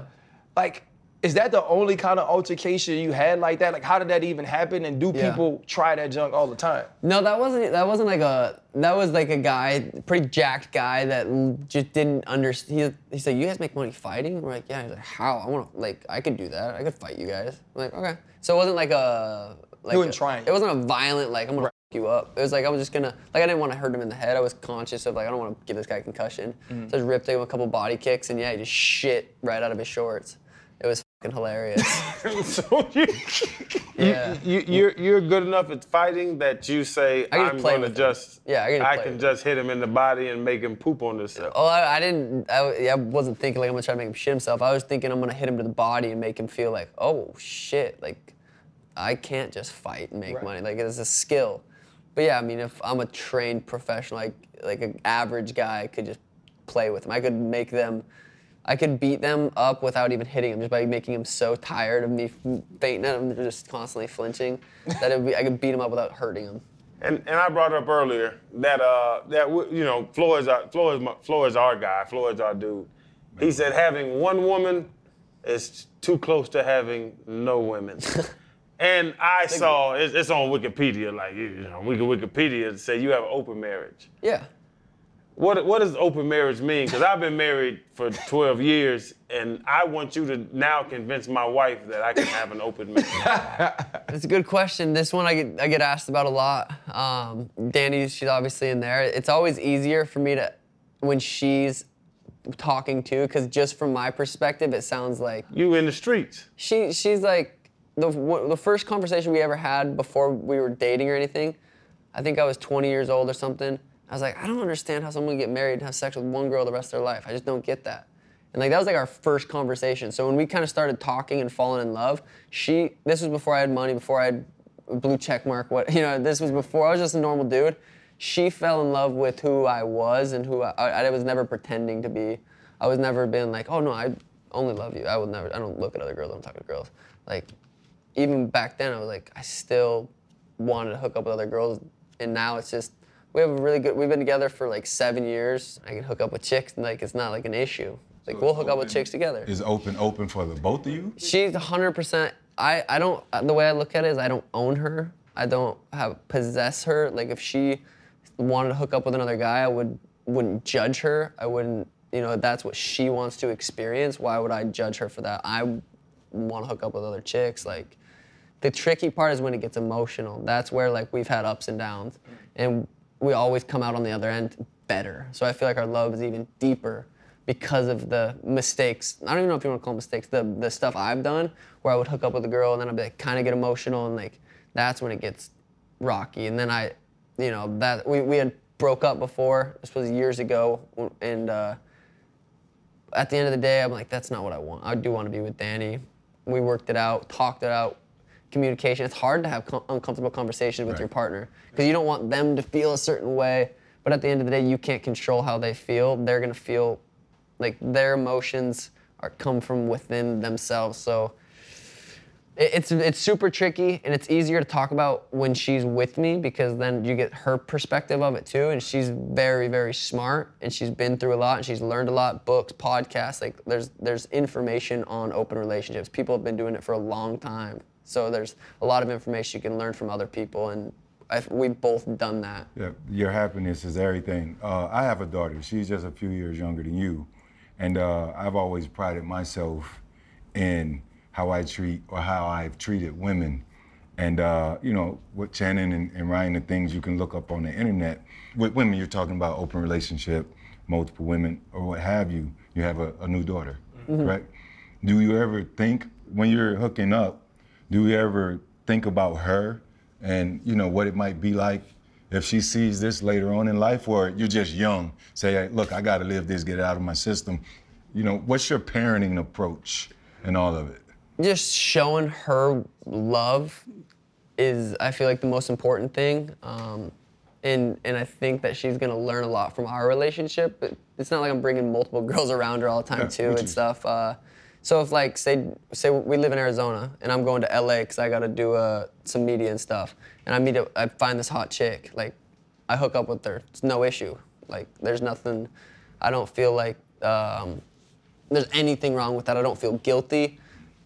Like, is that the only kind of altercation you had like that? Like, how did that even happen? And do Yeah. people try that junk all the time? No, that wasn't. That wasn't like a. That was like a guy, pretty jacked guy that just didn't understand. He, said, "You guys make money fighting?" We're like, "Yeah." He's like, "How? I want to like. I could do that. I could fight you guys." I'm like, "Okay." So it wasn't like a. Like a- trying. It wasn't a violent like I'm gonna f you up. It was like I was just gonna like I didn't want to hurt him in the head. I was conscious of like I don't want to give this guy a concussion. Mm. So I just ripped him a couple body kicks and yeah, he just shit right out of his shorts. It was hilarious. [LAUGHS] so you, Yeah. you, you're, you're good enough at fighting that you say, I I'm play going to just, Yeah, I can can just hit him in the body and make him poop on himself. Oh, I, I didn't. I, I wasn't thinking like I'm gonna try to make him shit himself. I was thinking I'm gonna hit him to the body and make him feel like, oh shit, like I can't just fight and make Right. money. Like it's a skill. But yeah, I mean, if I'm a trained professional, like like an average guy could just play with them. I could make them. I could beat them up without even hitting them, just by making them so tired of me feinting at them, just constantly flinching, that be, I could beat them up without hurting them. And, and I brought up earlier that uh that you know Floyd's our Floyd's my, Floyd's our guy Floyd's our dude. He said having one woman is too close to having no women. [LAUGHS] and I saw it's, it's on Wikipedia like you know we can Wikipedia say you have an open marriage. Yeah. What what does open marriage mean? Because I've been married for 12 years, and I want you to now convince my wife that I can have an open marriage. [LAUGHS] It's a good question. This one I get I get asked about a lot. Um, Danny, she's obviously in there. It's always easier for me to when she's talking to, because just from my perspective, it sounds like you in the streets. she she's like the w- the first conversation we ever had before we were dating or anything. I think I was 20 years old or something. I was like, I don't understand how someone can get married and have sex with one girl the rest of their life. I just don't get that. And like that was like our first conversation. So when we kind of started talking and falling in love, she this was before I had money, before I had a blue check mark. What [LAUGHS] you know, this was before I was just a normal dude. She fell in love with who I was and who I, I, I was never pretending to be. I was never been like, oh no, I only love you. I will never. I don't look at other girls. I don't talk to girls. Like even back then, I was like, I still wanted to hook up with other girls, and now it's just we have a really good. We've been together for like seven years. I can hook up with chicks, and like it's not like an issue. Like we'll hook up with chicks together. Is open open for the both of you? She's 100%. I, I don't, the way I look at it is I don't own her. I don't have possess her. Like if she wanted to hook up with another guy, I would, wouldn't judge her. I wouldn't, you know, that's what she wants to experience. Why would I judge her for that? I want to hook up with other chicks. Like the tricky part is when it gets emotional. That's where like we've had ups and downs, and we always come out on the other end better. So I feel like our love is even deeper because of the mistakes. I don't even know if you want to call them mistakes. The the stuff I've done where I would hook up with a girl and then I'd be like kind of get emotional and like that's when it gets rocky. And then I, you know, that we we had broke up before. This was years ago, and. Uh, at the end of the day, I'm like, that's not what I want. I do want to be with Danny. We worked it out, talked it out. Communication. It's hard to have com- uncomfortable conversations with Right. your partner because you don't want them to feel a certain way. But at the end of the day, you can't control how they feel. They're gonna feel like their emotions are come from within themselves. So it- it's it's super tricky and it's easier to talk about when she's with me because then you get her perspective of it too and she's very very smart and she's been through a lot and she's learned a lot books podcasts like there's there's information on open relationships people have been doing it for a long time so there's a lot of information you can learn from other people and I've, we've both done that Yeah, your happiness is everything. Uh, I have a daughter. She's just a few years younger than you, and uh, I've always prided myself in how I treat or how I've treated women. And uh, you know, with Shannon and, and Ryan, the things you can look up on the internet with women, you're talking about open relationship, multiple women, or what have you. You have a, a new daughter, right? Do you ever think when you're hooking up? Do you ever think about her and you know what it might be like if she sees this later on in life, or you're just young? Say, hey, look, I got to live this, get it out of my system. You know, what's your parenting approach and all of it? just showing her love is I feel like the most important thing. Um, and and I think that she's gonna learn a lot from our relationship. But it's not like I'm bringing multiple [LAUGHS] girls around her all the time Yeah, too and stuff. Uh, so if like say say we live in Arizona and I'm going to LA because I gotta do uh, some media and stuff, and I meet a, I find this hot chick like I hook up with her. It's no issue. Like there's nothing. I don't feel like um, there's anything wrong with that. I don't feel guilty.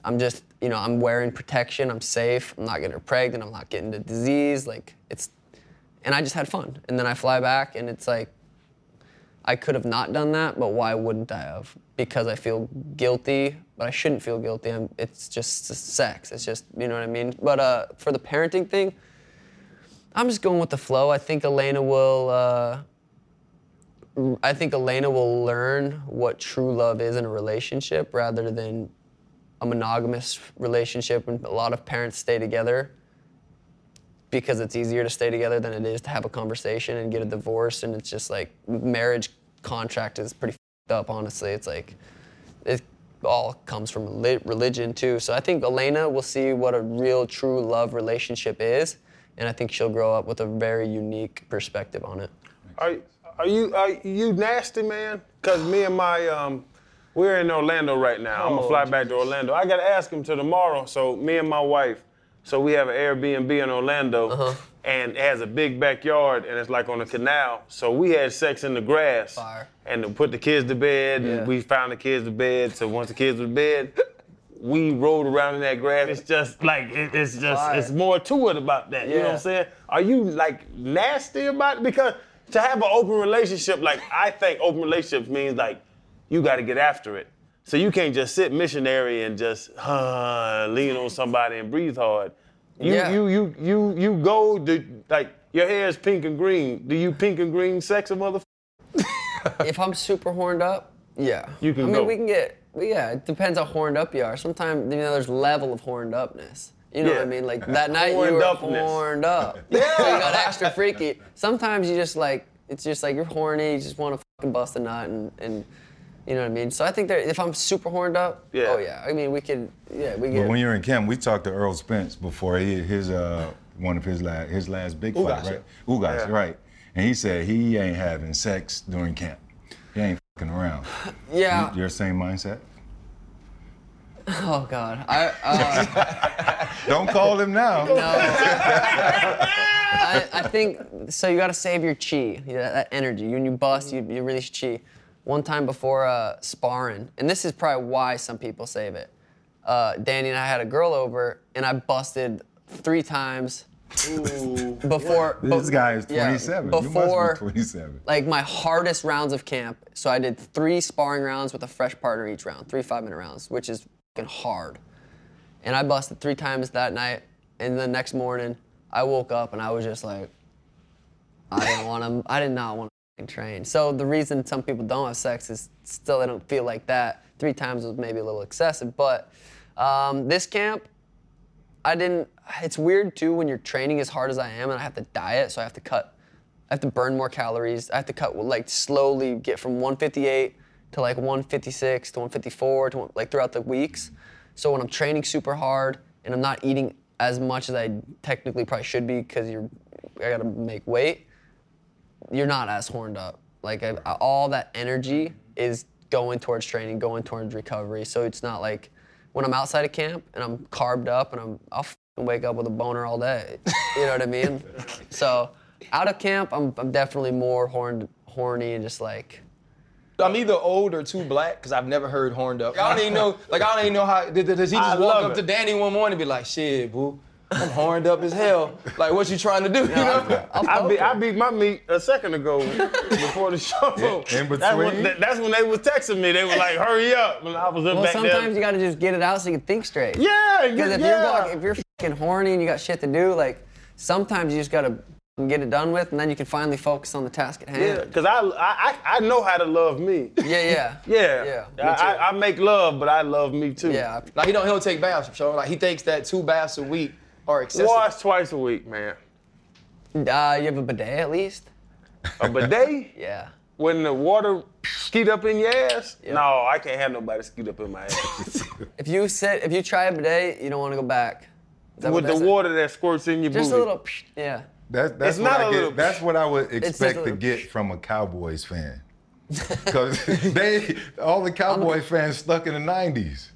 I'm just, you know, I'm wearing protection. I'm safe. I'm not getting her pregnant. I'm not getting the disease. Like it's, and I just had fun. And then I fly back, and it's like, I could have not done that, but why wouldn't I have? Because I feel guilty, but I shouldn't feel guilty. I'm, it's just sex. It's just, you know what I mean. But uh, for the parenting thing, I'm just going with the flow. I think Elena will. Uh, I think Elena will learn what true love is in a relationship rather than a monogamous relationship when a lot of parents stay together because it's easier to stay together than it is to have a conversation and get a divorce and it's just like marriage contract is pretty fed up honestly it's like it all comes from religion too so i think elena will see what a real true love relationship is and i think she'll grow up with a very unique perspective on it Are, are you are you nasty, man? Cause me and my um, we're in Orlando right now. I'm gonna fly back to Orlando. I gotta ask him to tomorrow. So me and my wife, so we have an Airbnb in Orlando, uh-huh. and it has a big backyard, and it's like on a canal. So we had sex in the grass, Fire. and to put the kids to bed, Yeah. and we found the kids to bed. So once the kids were to bed. [LAUGHS] We rolled around in that grass. It's just like it, it's just Fire. it's more to it about that. You know what I'm saying? Are you like nasty about it? Because to have an open relationship, like I think open relationships means like you got to get after it. So you can't just sit missionary and just uh, lean on somebody and breathe hard. You Yeah. you you you you go to like your hair is pink and green. Do you pink and green sex a mother? [LAUGHS] if I'm super horned up, yeah. You can I mean, go. we can get. Yeah, it depends how horned up you are. Sometimes you know there's level of horned upness. You know what I mean? Like that night you Horned were upness. horned up. Yeah. [LAUGHS] So you got extra freaky. Sometimes you just like it's just like you're horny. You just want to fucking bust a nut and and. You know what I mean? So I think that if I'm super horned up, Yeah. oh yeah. I mean, we could, yeah, we But when you're in camp, we talked to Errol Spence before he his uh one of his last his last big fight, Ugas. right? Ugas, Yeah. right? And he said he ain't having sex during camp. He ain't fucking around. yeah. You- Your same mindset? [LAUGHS] Oh God. I. Uh, [LAUGHS] Don't call him now. No. [LAUGHS] I, I think so. You got to save your chi, you know, that energy. When you bust, you, you release chi. One time before uh, sparring, and this is probably why some people save it. Uh, Danny and I had a girl over, and I busted three times before. This guy is yeah, 27. Before, you must be 27. like my hardest rounds of camp. So I did three sparring rounds with a fresh partner each round, three five minute rounds, which is fucking hard. And I busted three times that night, and the next morning I woke up and I was just like, I didn't want to. I did not want to train. So the reason some people don't have sex is still they don't feel like that. Three times was maybe a little excessive, but um, this camp, I didn't. It's weird too when you're training as hard as I am and I have to diet, so I have to cut. I have to burn more calories. I have to cut like slowly get from 158 to like 156 to 154 to like throughout the weeks. So when I'm training super hard and I'm not eating as much as I technically probably should be because you're I gotta make weight, you're not as horned up. Like I, uh, all that energy is going towards training, going towards recovery. So it's not like when I'm outside of camp and I'm carved up and I'm I'll f***ing wake up with a boner all day. You know what I mean? [LAUGHS] so out of camp, I'm, I'm definitely more horned, horny and just like I'm either old or too black because I've never heard horned up. I don't [LAUGHS] even know. Like I don't even know how. Does does he I just walk love up to. Danny one morning and be like, "Shit, boo, I'm horned up as hell. Like, what you trying to do? You know? I beat, I beat my meat a second ago before the show. In- in That's when, between? that's when they was texting me. They were like, "Hurry up!" And I was up Well, back sometimes there. you gotta just get it out so you can think straight. yeah, Because if yeah. you're like, if you're fucking horny and you got shit to do, like sometimes you just gotta get it done with, and then you can finally focus on the task at hand. yeah, because I, I I I know how to love me. Yeah, yeah. [LAUGHS] Yeah, Yeah. I, I, I make love, but I love me too. Yeah. Like he don't. He don't take baths, so like he thinks that two baths a week are excessive. Wash twice a week, man. Uh, you have a bidet at least? A bidet? [LAUGHS] Yeah. when the water skeet up in your ass? No, I can't have nobody skeet up in my ass. [LAUGHS] If you sit, if you try a bidet, you don't want to go back. With the water that squirts in your Just booty. a little. Yeah. That, that's It's what not I a get. little- That's what I would expect to get from a Cowboys fan. [LAUGHS] Because they, all the Cowboy fans stuck in the '90s.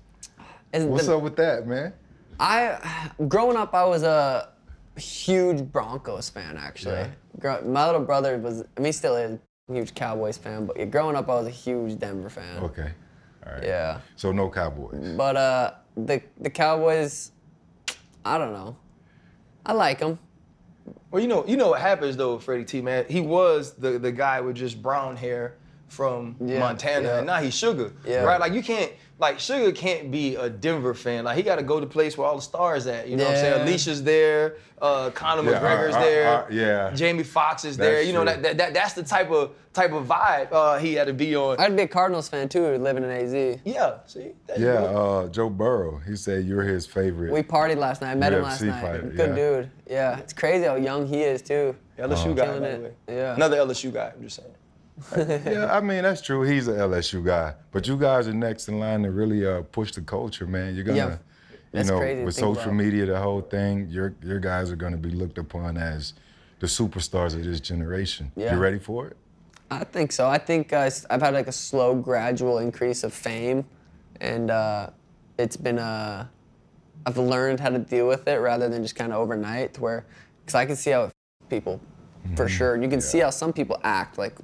What's the- up with that, man? I, growing up, I was a huge Broncos fan actually. Yeah. Grow- My little brother was, I mean, he still is a huge Cowboys fan, but growing up, I was a huge Denver fan. Okay, all right. Yeah. So no Cowboys. But uh, the the Cowboys, I don't know. I like them. Well, you know, you know what happens though, Freddie T. Man. He was the the guy with just brown hair from Yeah, Montana, yeah. and now he's Sugar. Yeah. Right? Like you can't, like Sugar can't be a Denver fan. Like he got to go to place where all the stars at. You know what I'm saying? Yeah. Alicia's there, uh, Conor Yeah, McGregor's uh, uh, there, uh, yeah. Jamie Foxx is there. That's You know true. that, that, that that's the type of type of vibe uh, he had to be on. I'd be a Cardinals fan too, living in AZ. yeah. See. There Yeah, uh, Joe Burrow. He said you're his favorite. We partied last night. I met him last night. fighter, Good yeah. dude. Yeah, it's crazy how young he is too. LSU guy, by Killing the it. way. Yeah. Another LSU guy. I'm just saying. Yeah, I mean that's true. He's an LSU guy, but you guys are next in line to really uh, push the culture, man. You're gonna, Yeah. you know, with social about. media, the whole thing. Your your guys are gonna be looked upon as the superstars of this generation. Yeah. You ready for it? I think so. I think uh, I've had like a slow, gradual increase of fame, and uh, it's been uh, I've learned how to deal with it rather than just kind of overnight. To where, because I can see how it f- people, for sure. You can see how some people act. Like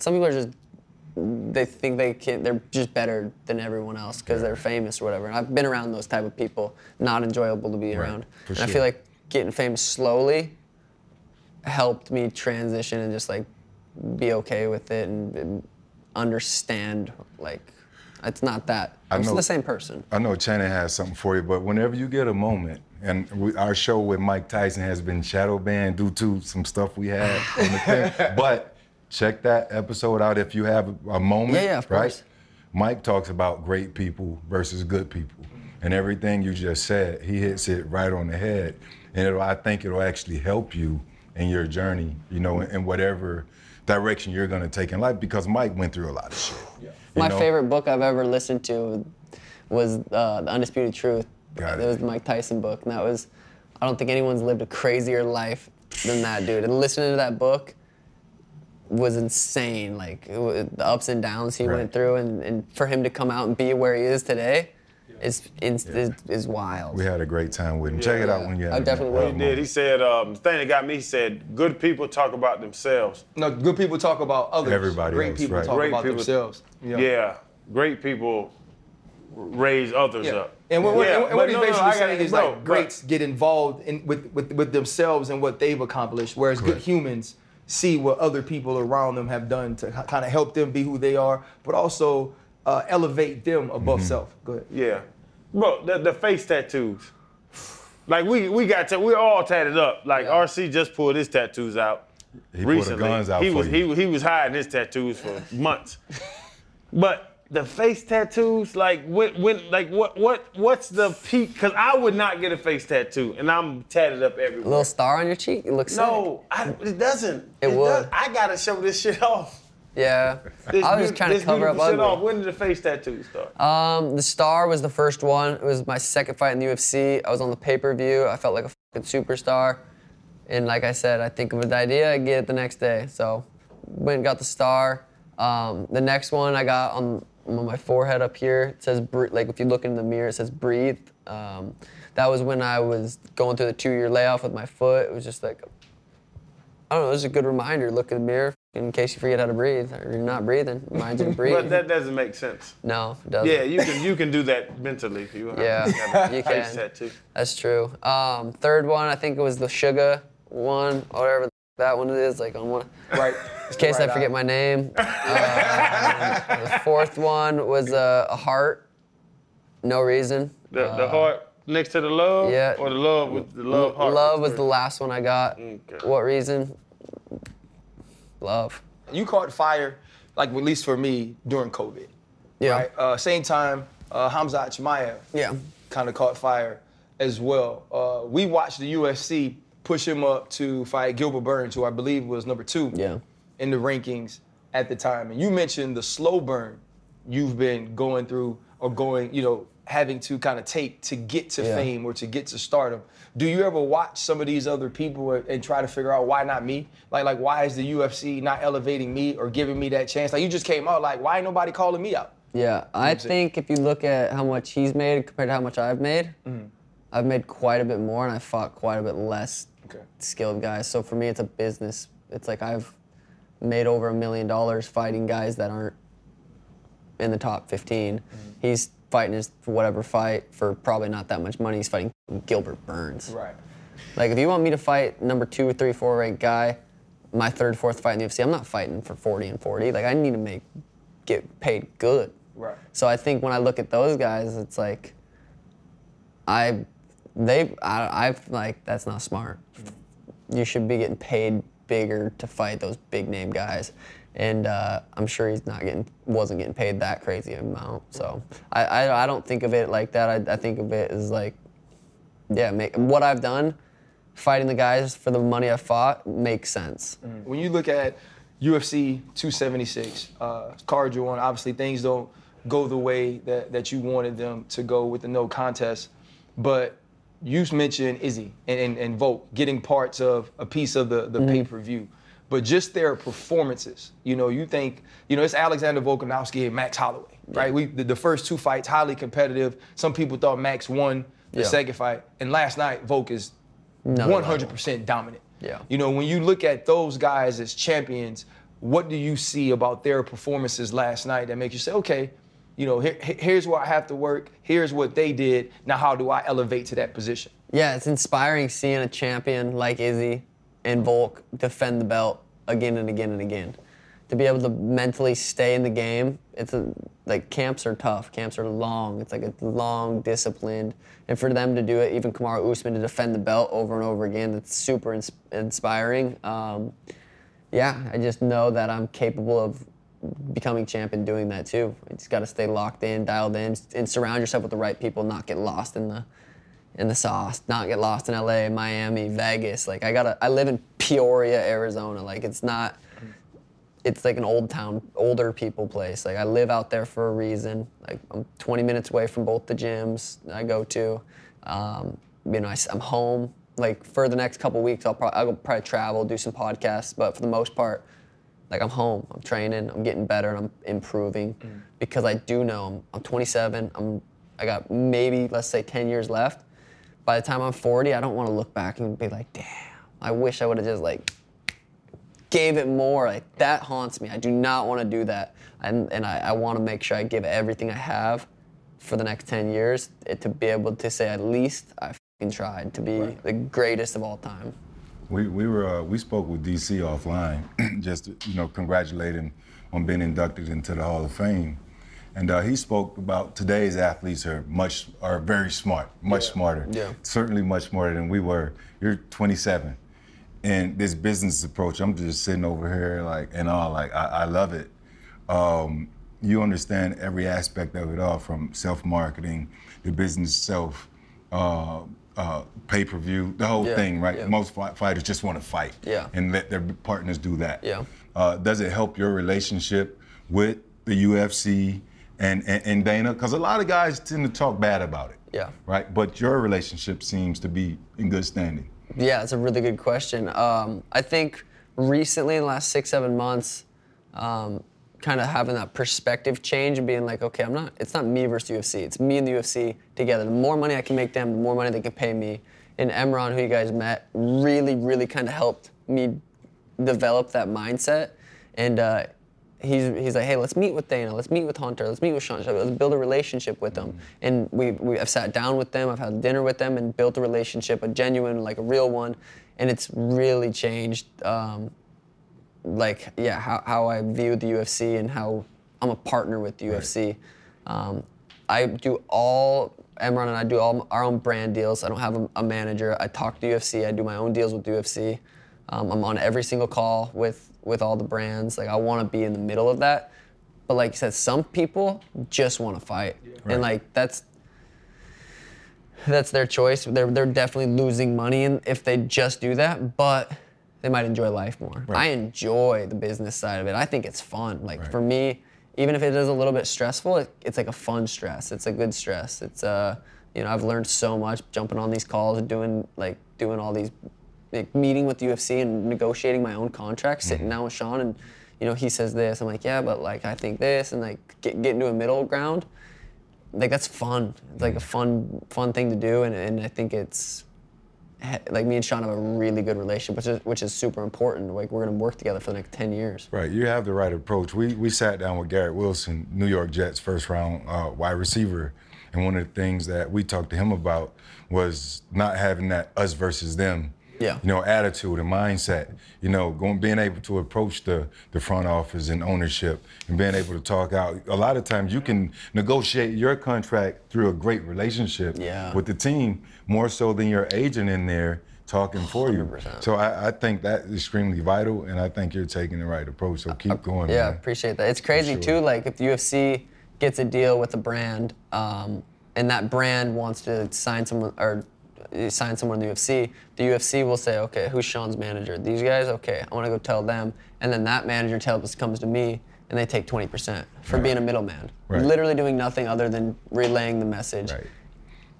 some people are just they think they can they're just better than everyone else because they're famous or whatever. And I've been around those type of people, not enjoyable to be around. and I sure. feel like getting famous slowly helped me transition and just like be okay with it and, and understand like it's not that I I'm still know- the same person. I know Channing has something for you, but whenever you get a moment, and we, our show with Mike Tyson has been shadow banned due to some stuff we had on the thing. [LAUGHS] But check that episode out if you have a moment. Yeah, yeah, of right? course. Mike talks about great people versus good people, and everything you just said, he hits it right on the head, and it'll, I think it'll actually help you in your journey, you know, in, in whatever direction you're gonna take in life, because Mike went through a lot of shit. you My know? favorite book I've ever listened to was uh, The Undisputed Truth. Got it it. was the Mike Tyson book, and that was I don't think anyone's lived a crazier life than that dude. And listening to that book was insane. Like it wa- the ups and downs he Right. went through, and, and for him to come out and be where he is today, is is, is is wild. We had a great time with him. Check it out when you have I a definitely moment. will. He did. He said, um, the thing that got me, he said, good people talk about themselves. No, good people talk about others. Everybody Great else, people right. talk Great about people- themselves. Yeah. Great people raise others Yeah. up. And what, what- Yeah, and what he's no, no, basically I gotta- saying is bro, like but- greats get involved in with, with with themselves and what they've accomplished, whereas good humans see what other people around them have done to kind of help them be who they are, but also uh, elevate them above Mm-hmm. self. Go ahead. Yeah. Bro, the, the face tattoos. Like we we got ta- we're all tatted up. Like RC just pulled his tattoos out He pulled the recently. guns out he for was you. he he was hiding his tattoos for months. But the face tattoos, like when when like what what what's the peak? Because I would not get a face tattoo, and I'm tatted up A everywhere. little star on your cheek. It looks no, I, it doesn't. It would. does- I gotta show this shit off. Yeah. This I was just trying to cover up shit off. When did the face tattoo start? Um, the star was the first one. It was my second fight in the UFC. I was on the pay-per-view. I felt like a fucking superstar. And like I said, I think of an idea, I get it the next day. So went and got the star. Um, the next one I got on, on my forehead up here. It says like if you look in the mirror, it says breathe. Um, that was when I was going through the two-year layoff with my foot. It was just like I don't know. It was a good reminder. Look in the mirror in case you forget how to breathe or you're not breathing. Reminds you [LAUGHS] to breathe. But that doesn't make sense. no, it doesn't. Yeah, you can you can do that mentally if you Yeah, [LAUGHS] you can. tattoo. That's true. Um, third one, I think it was the sugar one, or whatever that one it is. Like on one, Right. in case I forget my name. Um, [LAUGHS] the fourth one was uh, a heart. No reason. The the Uh, heart next to the love, yeah. or the love with the love heart. Love was the last one I got. Okay. What reason? Love. You caught fire, like at least for me, during COVID. Yeah. Right. Uh, same time, uh, Khamzat Chimaev Yeah. kind of caught fire as well. Uh, we watched the UFC push him up to fight Gilbert Burns, who I believe was number two Yeah. in the rankings at the time. And you mentioned the slow burn you've been going through or going, you know, having to kind of take to get to Yeah. fame or to get to stardom. Do you ever watch some of these other people and- try to figure out why not me? Like, like why is the UFC not elevating me or giving me that chance? Like you just came out, like why ain't nobody calling me out? Yeah, I think if you look at how much he's made compared to how much I've made, mm-hmm. I've made quite a bit more and I fought quite a bit less Okay. skilled guys. So for me, it's a business. It's like I've made over a million dollars fighting guys that aren't in the top 15. Mm-hmm. He's fighting his whatever fight for probably not that much money. He's fighting Gilbert Burns. Right. Like if you want me to fight number two, three, four ranked guy, my third, fourth fight in the UFC, I'm not fighting for 40 and 40. Like I need to make get paid good. Right. So I think when I look at those guys, it's like I they I I've like that's not smart. You should be getting paid bigger to fight those big name guys. And uh, I'm sure he's not getting wasn't getting paid that crazy amount. So I, I, I don't think of it like that. I, I think of it as like yeah, make, what I've done, fighting the guys for the money I fought makes sense. When you look at UFC 276, uh, card you on, obviously things don't go the way that, that you wanted them to go with the no contest. But you mentioned Izzy and, and, and Volk getting parts of a piece of the, the mm-hmm. pay-per-view. But just their performances, you know, you think, you know, it's Alexander Volkanovski and Max Holloway, right? We the, the first two fights highly competitive. Some people thought Max won the Yeah. second fight, and last night Volk is Another 100% dominant. Yeah. You know, when you look at those guys as champions, what do you see about their performances last night that makes you say, okay, you know, here, here- here's where I have to work. Here's what they did. Now, how do I elevate to that position? Yeah, it's inspiring seeing a champion like Izzy and Volk defend the belt again and again and again. To be able to mentally stay in the game, it's a, like camps are tough. Camps are long. It's like a long, disciplined, and for them to do it, even Kamaru Usman to defend the belt over and over again, it's super ins- inspiring. Um, yeah, I just know that I'm capable of becoming champ and doing that too. You just got to stay locked in, dialed in, and surround yourself with the right people. Not get lost in the in the sauce. Not get lost in LA, Miami, Vegas. Like I gotta. I live in Peoria, Arizona. Like it's not. It's like an old town, older people place. Like I live out there for a reason. Like I'm 20 minutes away from both the gyms I go to. Um, you know, I, am home. Like for the next couple weeks, I'll probably I'll probably travel, do some podcasts. But for the most part, like I'm home, I'm training, I'm getting better, and I'm improving mm. because I do know I'm, I'm 27. I'm I got maybe let's say 10 years left. By the time I'm 40, I don't want to look back and be like, damn, I wish I would have just like gave it more. Like that haunts me. I do not want to do that, and and I, I want to make sure I give everything I have for the next 10 years it, to be able to say at least I fucking tried to be the greatest of all time. We we were uh, we spoke with DC offline, [CLEARS THROAT] just you know congratulate him on being inducted into the Hall of Fame, And uh, he spoke about today's athletes are much are very smart, much smarter. Yeah. Certainly much smarter than we were. You're 27, and this business approach. I'm just sitting over here like and all like I, I love it. Um, you understand every aspect of it all, from self-marketing, the business self, uh, uh, pay-per-view, the whole Yeah, thing, right? yeah. Most fi- fighters just want to fight Yeah. and let their partners do that. Yeah. Uh, does it help your relationship with the UFC and, and, and Dana? Because a lot of guys tend to talk bad about it. Yeah. Right? But your relationship seems to be in good standing. Yeah, it's a really good question. Um, I think recently, in the last six, seven months, um, kind of having that perspective change and being like, okay, I'm not. It's not me versus UFC. It's me and the UFC together. The more money I can make them, the more money they can pay me. And Emron, who you guys met, really, really kind of helped me develop that mindset. And uh, he's, he's like, hey, let's meet with Dana, let's meet with Hunter, let's meet with Sean, let's build a relationship with them. And we, we I've sat down with them, I've had dinner with them, and built a relationship, a genuine, like a real one. And it's really changed, um, like, yeah, how, how I view the UFC and how I'm a partner with the UFC. Um, I do all, Emron and I do all our own brand deals. I don't have a, a manager. I talk to UFC. I do my own deals with UFC. Um, I'm on every single call with with all the brands. Like I want to be in the middle of that. But like you said, some people just want to fight, Right. and like that's that's their choice. They're they're definitely losing money if they just do that, but they might enjoy life more. I enjoy the business side of it. I think it's fun. Like Right. for me, even if it is a little bit stressful, it, it's like a fun stress. It's a good stress. It's uh, you know, I've learned so much jumping on these calls and doing like doing all these like meeting with UFC and negotiating my own contract, sitting down with Sean and you know, he says this. I'm like, yeah, but like I think this and like get get into a middle ground. Like that's fun. It's like a fun fun thing to do and, and I think it's like me and Sean have a really good relationship, which is which is super important. Like we're gonna work together for the next ten years. Right, you have the right approach. We we sat down with Garrett Wilson, New York Jets first round uh, wide receiver, and one of the things that we talked to him about was not having that us versus them, Yeah. you know, attitude and mindset. You know, going being able to approach the the front office and ownership and being able to talk out. A lot of times you can negotiate your contract through a great relationship Yeah. with the team more so than your agent in there talking for you. 100%. So I, I think that is extremely vital, and I think you're taking the right approach. So keep going. Yeah, man. appreciate that. It's crazy sure. too. Like if the UFC gets a deal with a brand, um, and that brand wants to sign someone or sign someone in the UFC, the UFC will say, okay, who's Sean's manager? These guys, okay, I want to go tell them, and then that manager tells comes to me, and they take 20% for being a middleman, Right. literally doing nothing other than relaying the message. Right.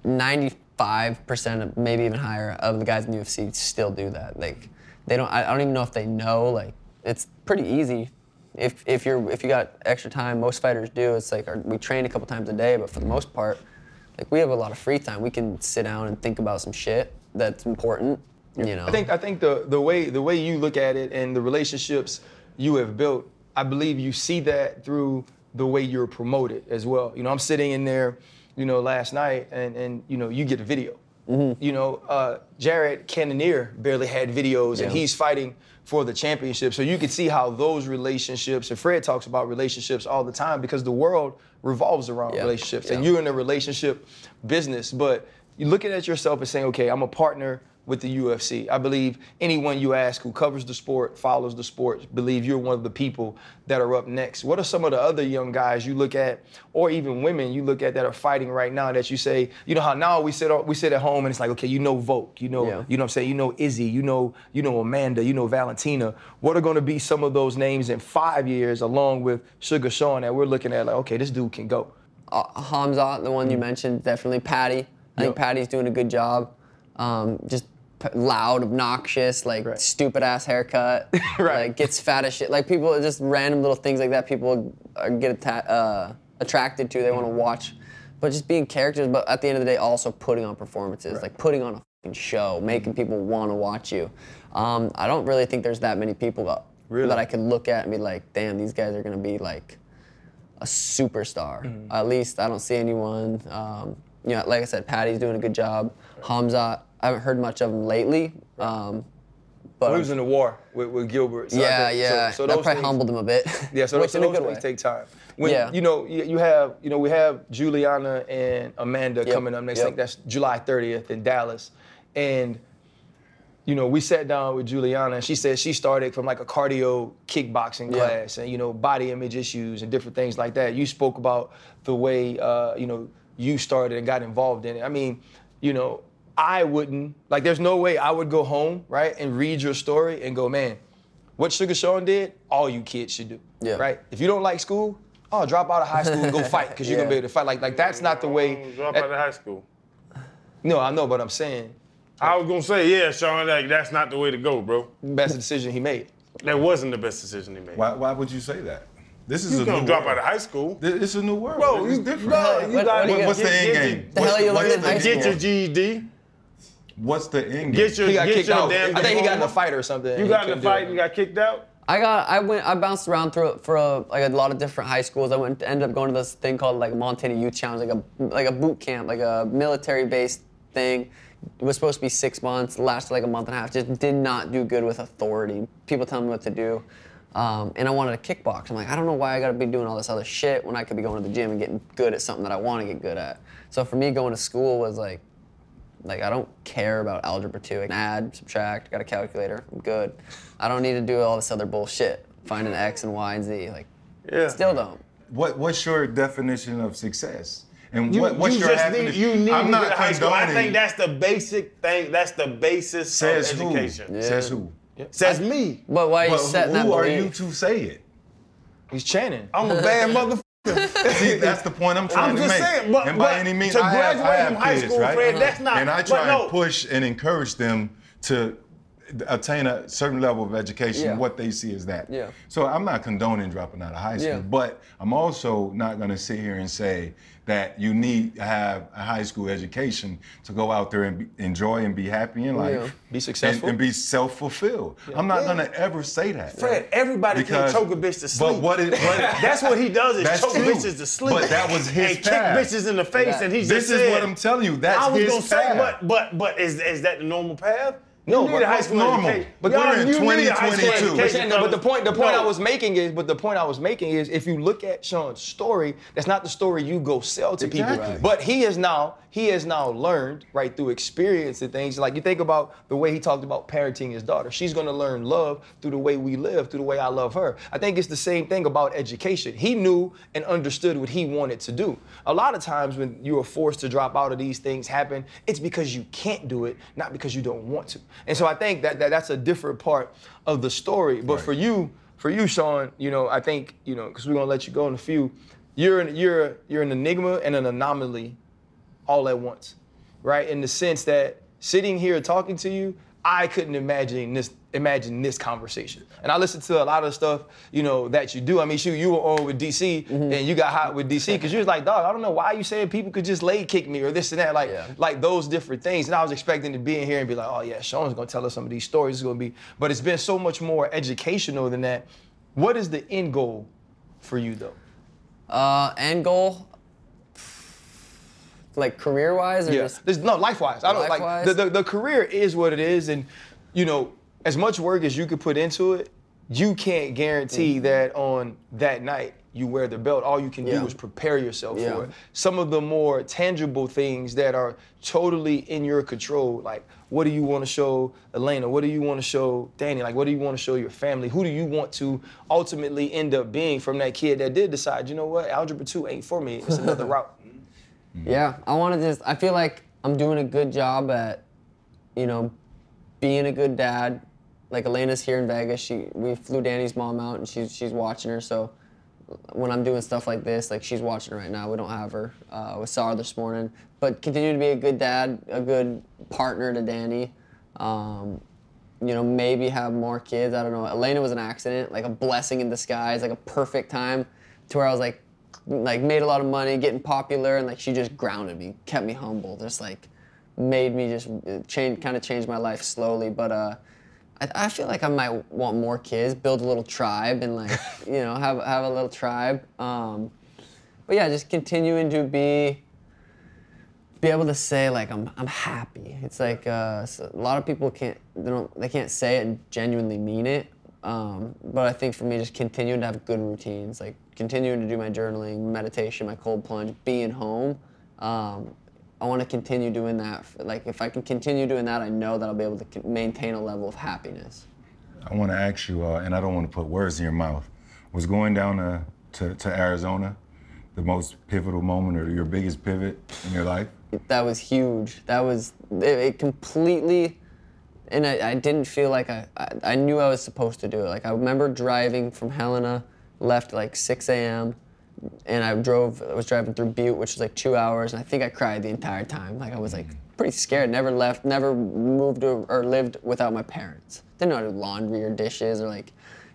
95% of maybe even higher of the guys in the UFC still do that. Like they don't I I don't even know if they know like it's pretty easy if if you're if you got extra time most fighters do it's like our, we train a couple times a day but for the most part like we have a lot of free time we can sit down and think about some shit that's important you know I think I think the the way the way you look at it and the relationships you have built, I believe you see that through the way you're promoted as well. You know, I'm sitting in there, you know, last night and and you know, you get a video. You know, uh, Jared Cannonier barely had videos and he's fighting for the championship. So you can see how those relationships, and Fred talks about relationships all the time because the world revolves around Yeah. relationships. And you're in a relationship business, but you're looking at yourself and saying, okay, I'm a partner with the UFC. I believe anyone you ask who covers the sport, follows the sport, believe you're one of the people that are up next. What are some of the other young guys you look at, or even women you look at that are fighting right now that you say, you know how now we sit we sit at home and it's like, okay, you know Volk, you know, Yeah. you know what I'm saying, you know Izzy, you know, you know Amanda, you know Valentina. What are gonna be some of those names in five years along with Sugar Sean that we're looking at like, okay, this dude can go. uh, Khamzat, the one you mentioned, definitely Paddy. I think Yep. Paddy's doing a good job. Um, just loud, obnoxious, like Right. stupid ass haircut. [LAUGHS] Right. Like gets fat as shit. Like people, just random little things like that. People are, get atta- uh, attracted to. They want to watch. But just being characters. But at the end of the day, also putting on performances, like putting on a fucking show, making people want to watch you. Um, I don't really think there's that many people that, Really? that I could look at and be like, damn, these guys are gonna be like a superstar. At least I don't see anyone. Um, you know, like I said, Paddy's doing a good job. Khamzat, I haven't heard much of him lately, um, But he was in the war with, with Gilbert. so yeah, think- yeah. So, that probably things- humbled him a bit. [LAUGHS] Yeah, so, which so those things way. take time. When Yeah. you know you, you have you know we have Julianna and Amanda Yep, coming up next. yep. I think that's July 30th in Dallas, and you know we sat down with Julianna and she said she started from like a cardio kickboxing Yeah. class and you know body image issues and different things like that. You spoke about the way uh, you know you started and got involved in it. I mean, you know. I wouldn't like. There's no way I would go home, right, and read your story and go, man, what Sugar Sean did, all you kids should do. Yeah. Right? If you don't like school, oh, drop out of high school and go [LAUGHS] fight because you're gonna be able to fight. Like, like that's not the way. Drop that- out of high school. no, I know, but I'm saying I was gonna say, yeah, Sean, like, that's not the way to go, bro. best decision he made. That wasn't the best decision he made. Why, why would you say that? This is You a gonna new drop world. out of high school. This- It's a new world. Bro, it's different. bro, you What- got what do you What's the end get- game? The What's hell you what's learned in the high end school? Get your GED. What's the end game? Get your He got get kicked your out. damn I think he got in a fight or something. You got in a fight it. and got kicked out. I got I went I bounced around through for a, like a lot of different high schools. I went ended up going to this thing called like Montana Youth Challenge, like a like a boot camp, like a military based thing. It was supposed to be six months, lasted like a month and a half. Just did not do good with authority. People telling me what to do. Um, and I wanted to kickbox. I'm like, I don't know why I gotta be doing all this other shit when I could be going to the gym and getting good at something that I want to get good at. So for me, going to school was like, like I don't care about algebra two. I can add, subtract, got a calculator, I'm good. I don't need to do all this other bullshit. Find an X and Y and Z. Like, Yeah. still don't. What What's your definition of success? And You, what, what's you your just happiness? need you need I'm not get high school. I think that's the basic thing. That's the basis says of who? education. Says who? Says me. But why are you But setting that who are you to say it? He's chanting. I'm a [LAUGHS] bad motherfucker. See, that's the point I'm trying I'm to make. saying, but- and by any means, to I have, I graduate have from high kids, school, right? Fred, that's not- And I try no. and push and encourage them to attain a certain level of education. Yeah. What they see is that. Yeah. So I'm not condoning dropping out of high school, Yeah. but I'm also not going to sit here and say that you need to have a high school education to go out there and be, enjoy and be happy in life. Yeah. Be successful. And, and be self-fulfilled. I'm not going to ever say that. Fred, everybody Because- can choke a bitch to sleep. But what it, what [LAUGHS] That's what he does is choke true. bitches to sleep. But that was his and path. kick bitches in the face, Yeah. and he this just This is said, what I'm telling you. That's I was his gonna say, but but but is is that the normal path? No, you need but a high school normal? education. But we're in you need a high school 2022. But, no, but the point, the point No. I was making is, but the point I was making is, if you look at Sean's story, that's not the story you go sell to people. Exactly. Right. But he has now, he has now learned, right, through experience and things. Like you think about the way he talked about parenting his daughter. She's gonna learn love through the way we live, through the way I love her. I think it's the same thing about education. He knew and understood what he wanted to do. A lot of times when you are forced to drop out of these things happen, it's because you can't do it, not because you don't want to. And so I think that, that that's a different part of the story. But Right. for you, for you, Sean, you know, I think, you know, because we're gonna let you go in a few, you're an, you're you're an enigma and an anomaly all at once, right? In the sense that sitting here talking to you, I couldn't imagine this imagine this conversation. And I listened to a lot of stuff, you know, that you do. I mean, shoot, you were on with DC Mm-hmm. and you got hot with DC because you was like, dog, I don't know why you saying people could just lay kick me or this and that, like Yeah. like those different things. And I was expecting to be in here and be like, oh yeah, Sean's gonna tell us some of these stories. It's gonna be, but it's been so much more educational than that. What is the end goal for you though? Uh, end goal, like career wise, or Yeah. just There's, no, life wise. I don't like the, the the career is what it is, and you know, as much work as you could put into it, you can't guarantee that on that night you wear the belt. All you can Mm-hmm. Yeah. do is prepare yourself Yeah. for it. Some of the more tangible things that are totally in your control, like what do you want to show Elena? What do you want to show Danny? Like what do you want to show your family? Who do you want to ultimately end up being from that kid that did decide, you know what, algebra two ain't for me. It's another [LAUGHS] route. Yeah, I want to just. I feel like I'm doing a good job at, you know, being a good dad. Like Elena's here in Vegas. She we flew Danny's mom out, and she's she's watching her. So when I'm doing stuff like this, like she's watching right now. We don't have her. Uh, we saw her this morning. But continue to be a good dad, a good partner to Danny. Um, you know, maybe have more kids. I don't know. Elena was an accident, like a blessing in disguise, like a perfect time to where I was like, like made a lot of money, getting popular, and like she just grounded me, kept me humble, just like made me just change, kind of change my life slowly. But uh, I, I feel like I might want more kids, build a little tribe, and like [LAUGHS] you know have have a little tribe. Um, but yeah, just continuing to be be able to say like I'm I'm happy. It's like uh, a lot of people can't they don't they can't say it and genuinely mean it. Um, but I think for me, just continuing to have good routines, like continuing to do my journaling, meditation, my cold plunge, being home. Um, I want to continue doing that. Like if I can continue doing that, I know that I'll be able to maintain a level of happiness. I want to ask you, uh, and I don't want to put words in your mouth. Was going down to, to, to Arizona the most pivotal moment or your biggest pivot in your life? that was huge. That was it, it completely, and I, I didn't feel like I, I I knew I was supposed to do it. Like I remember driving from Helena, left like 6 a.m. and I drove. I was driving through Butte, which was like two hours, and I think I cried the entire time. Like I was like pretty scared. Never left. Never moved or, or lived without my parents. Didn't know how to do laundry or dishes or like.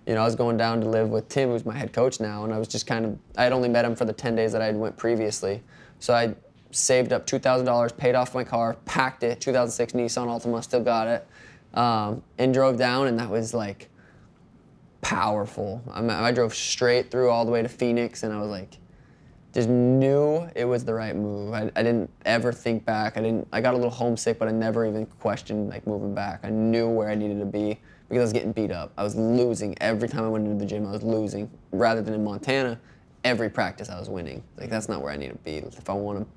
You know, I was going down to live with Tim, who's my head coach now, and I was just kind of, I had only met him for the 10 days that I had went previously. So I saved up $2,000, paid off my car, packed it, 2006 Nissan Altima, still got it, um, and drove down, and that was like powerful. I, I drove straight through all the way to Phoenix, and I was like, just knew it was the right move. I, I didn't ever think back. I didn't. I got a little homesick, but I never even questioned like moving back. I knew where I needed to be because I was getting beat up. I was losing every time I went into the gym. I was losing. Rather than in Montana, every practice I was winning. Like that's not where I need to be if I want to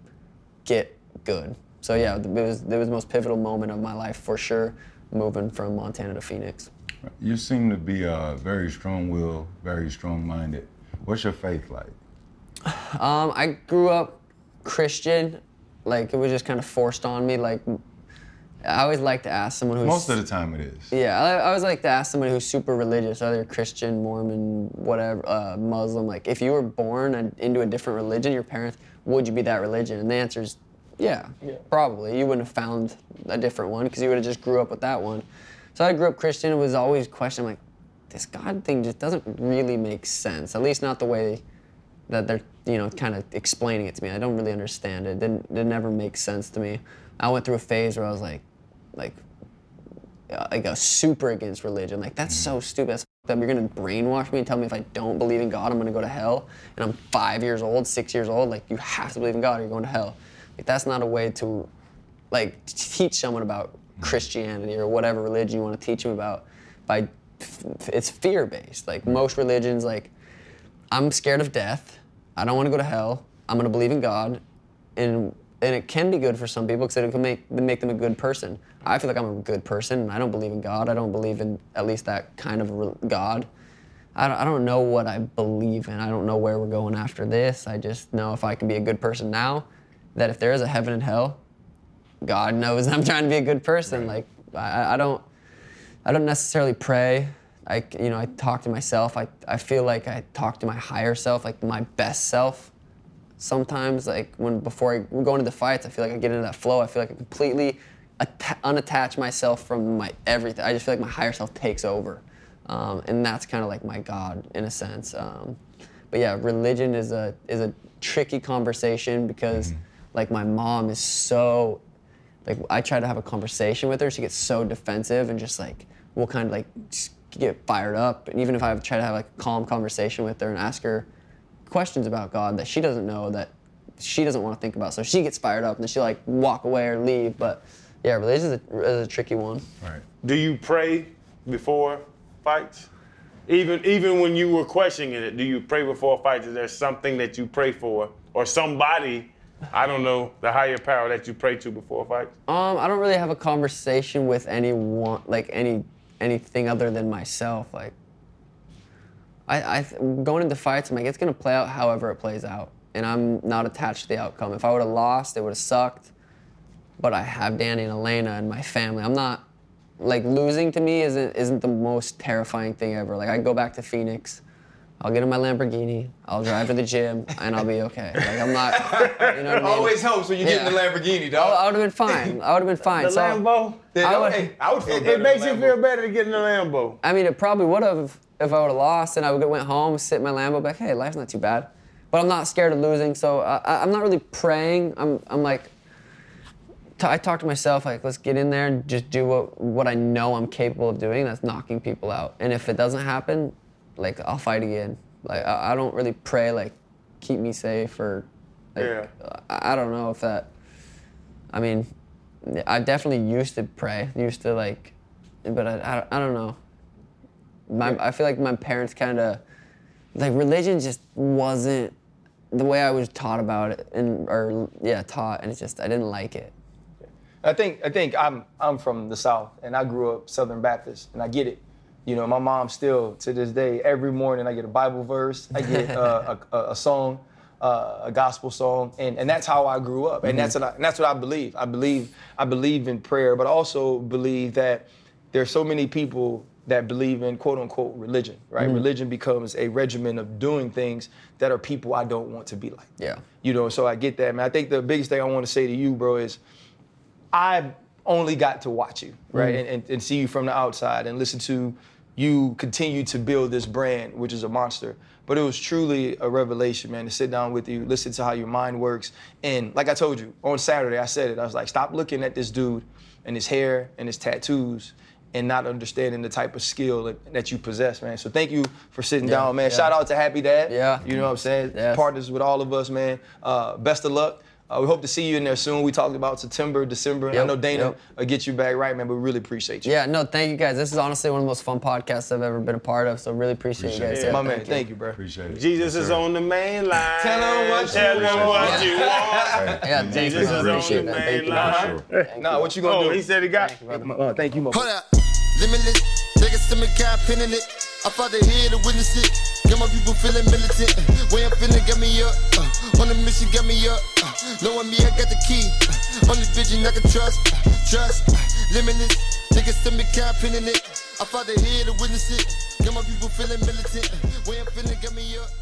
get good. So yeah, it was it was the most pivotal moment of my life for sure, moving from Montana to Phoenix. You seem to be uh, very strong-willed, very strong-minded. What's your faith like? Um, I grew up Christian, like it was just kind of forced on me. Like I always like to ask someone who's Most of the time it is. Yeah, I, I always like to ask someone who's super religious, either Christian, Mormon, whatever, uh, Muslim. Like, if you were born and into a different religion, your parents, would you be that religion? And the answer is, yeah, probably. You wouldn't have found a different one because you would have just grew up with that one. So I grew up Christian. It was always questioning like, this God thing just doesn't really make sense. At least not the way that they're, you know, kind of explaining it to me. I don't really understand it. It didn't, it never makes sense to me. I went through a phase where I was like, like uh, like a super against religion. Like that's so stupid. That's up. You're gonna brainwash me and tell me if I don't believe in God, I'm gonna go to hell. And I'm five years old, six years old. Like you have to believe in God, or you're going to hell. Like that's not a way to, like, teach someone about Christianity or whatever religion you want to teach them about. By, it's fear based. Like most religions, like, I'm scared of death. I don't want to go to hell. I'm gonna believe in God, and and it can be good for some people because it can make make them a good person. I feel like I'm a good person. I don't believe in God. I don't believe in at least that kind of God. I don't, I don't know what I believe in. I don't know where we're going after this. I just know if I can be a good person now, that if there is a heaven and hell, God knows I'm trying to be a good person. Like I, I don't, I don't necessarily pray. I, you know, I talk to myself. I, I feel like I talk to my higher self, like my best self sometimes like when before I go into the fights, I feel like I get into that flow. I feel like I completely atta- unattach myself from my everything. I just feel like my higher self takes over, um, and that's kind of like my God in a sense. Um, but yeah, religion is a is a tricky conversation because like my mom is so like I try to have a conversation with her, she gets so defensive and just like we'll kind of like get fired up. And even if I try to have like a calm conversation with her and ask her questions about God that she doesn't know that she doesn't want to think about, so she gets fired up and then she'll like walk away or leave. But yeah, religion is a, is a tricky one. Right. Do you pray before fights? Even even when you were questioning it, do you pray before fights? Is there something that you pray for, or somebody, I don't know, the higher power that you pray to before fights? Um, I don't really have a conversation with anyone, like any anything other than myself. Like, I, I going into fights, I'm like, it's gonna play out however it plays out, and I'm not attached to the outcome. If I would have lost, it would have sucked. But I have Danny and Elena and my family. I'm not like losing to me isn't isn't the most terrifying thing ever. Like I go back to Phoenix. I'll get in my Lamborghini. I'll drive to the gym, and I'll be okay. Like I'm not, you know what I [LAUGHS] mean? Always helps when you get in the Yeah. Lamborghini, I, dog. I would have been fine. I would have been [LAUGHS] fine. The so, Lambo. Yeah, I would- hey, I would feel It, better it makes you Lambo. feel better to get in the Lambo. I mean, it probably would have if I would have lost and I would have went home, sit in my Lambo, back. Hey, life's not too bad. But I'm not scared of losing, so I, I- I'm not really praying. I'm, I'm like, t- I talk to myself like, let's get in there and just do what what I know I'm capable of doing. That's knocking people out. And if it doesn't happen, like I'll fight again. Like I, I don't really pray like, keep me safe or, like, Yeah. I, I don't know if that. I mean, I definitely used to pray, used to like, but I, I, I don't know. My, I feel like my parents kind of, like religion just wasn't the way I was taught about it, and or yeah, taught, and it's just I didn't like it. I think I think I'm I'm from the South and I grew up Southern Baptist and I get it. You know, my mom still to this day every morning I get a Bible verse, I get [LAUGHS] uh, a, a, a song, uh, a gospel song, and, and that's how I grew up, and that's what I, and that's what I believe. I believe I believe in prayer, but I also believe that there's so many people that believe in quote unquote religion, right? Religion becomes a regimen of doing things that are people I don't want to be like. Yeah. You know, so I get that, man. I think the biggest thing I want to say to you, bro, is I only got to watch you, right, and, and, and see you from the outside and listen to you continue to build this brand, which is a monster. But it was truly a revelation, man, to sit down with you, listen to how your mind works. And like I told you, on Saturday, I said it. I was like, stop looking at this dude and his hair and his tattoos and not understanding the type of skill that, that you possess, man. So thank you for sitting Yeah, down, man. yeah. Shout out to Happy Dad. Yeah. You know what I'm saying? Yes. Partners with all of us, man. Uh, best of luck. Uh, we hope to see you in there soon. We talked about September, December. I Yep, know Dana yep. will get you back right, man, but we really appreciate you. Yeah, no, thank you guys. This is honestly one of the most fun podcasts I've ever been a part of. So really appreciate, you guys. Appreciate it. Yeah, My man, you. thank you, bro. Appreciate it. Jesus Yes, is on the main line. Tell 'em what Tell you 'em what want. you [LAUGHS] want. Yeah, thank Jesus you. is on Appreciate the that. Thank main you. line. Sure. Nah, what you gonna Oh, do? he said he got. Uh, thank you, my Hold up. Limitless. Niggas to me got pin it. I fought the here to witness it. Got my people feeling militant. Way I'm feeling got me up. Uh, on the mission got me up. Uh, knowing me, I got the key. Uh, only vision I can trust. Trust. Limitless. Niggas to me got in it. I fought the here to witness it. Got my people feeling militant. Way I'm feeling on got me up.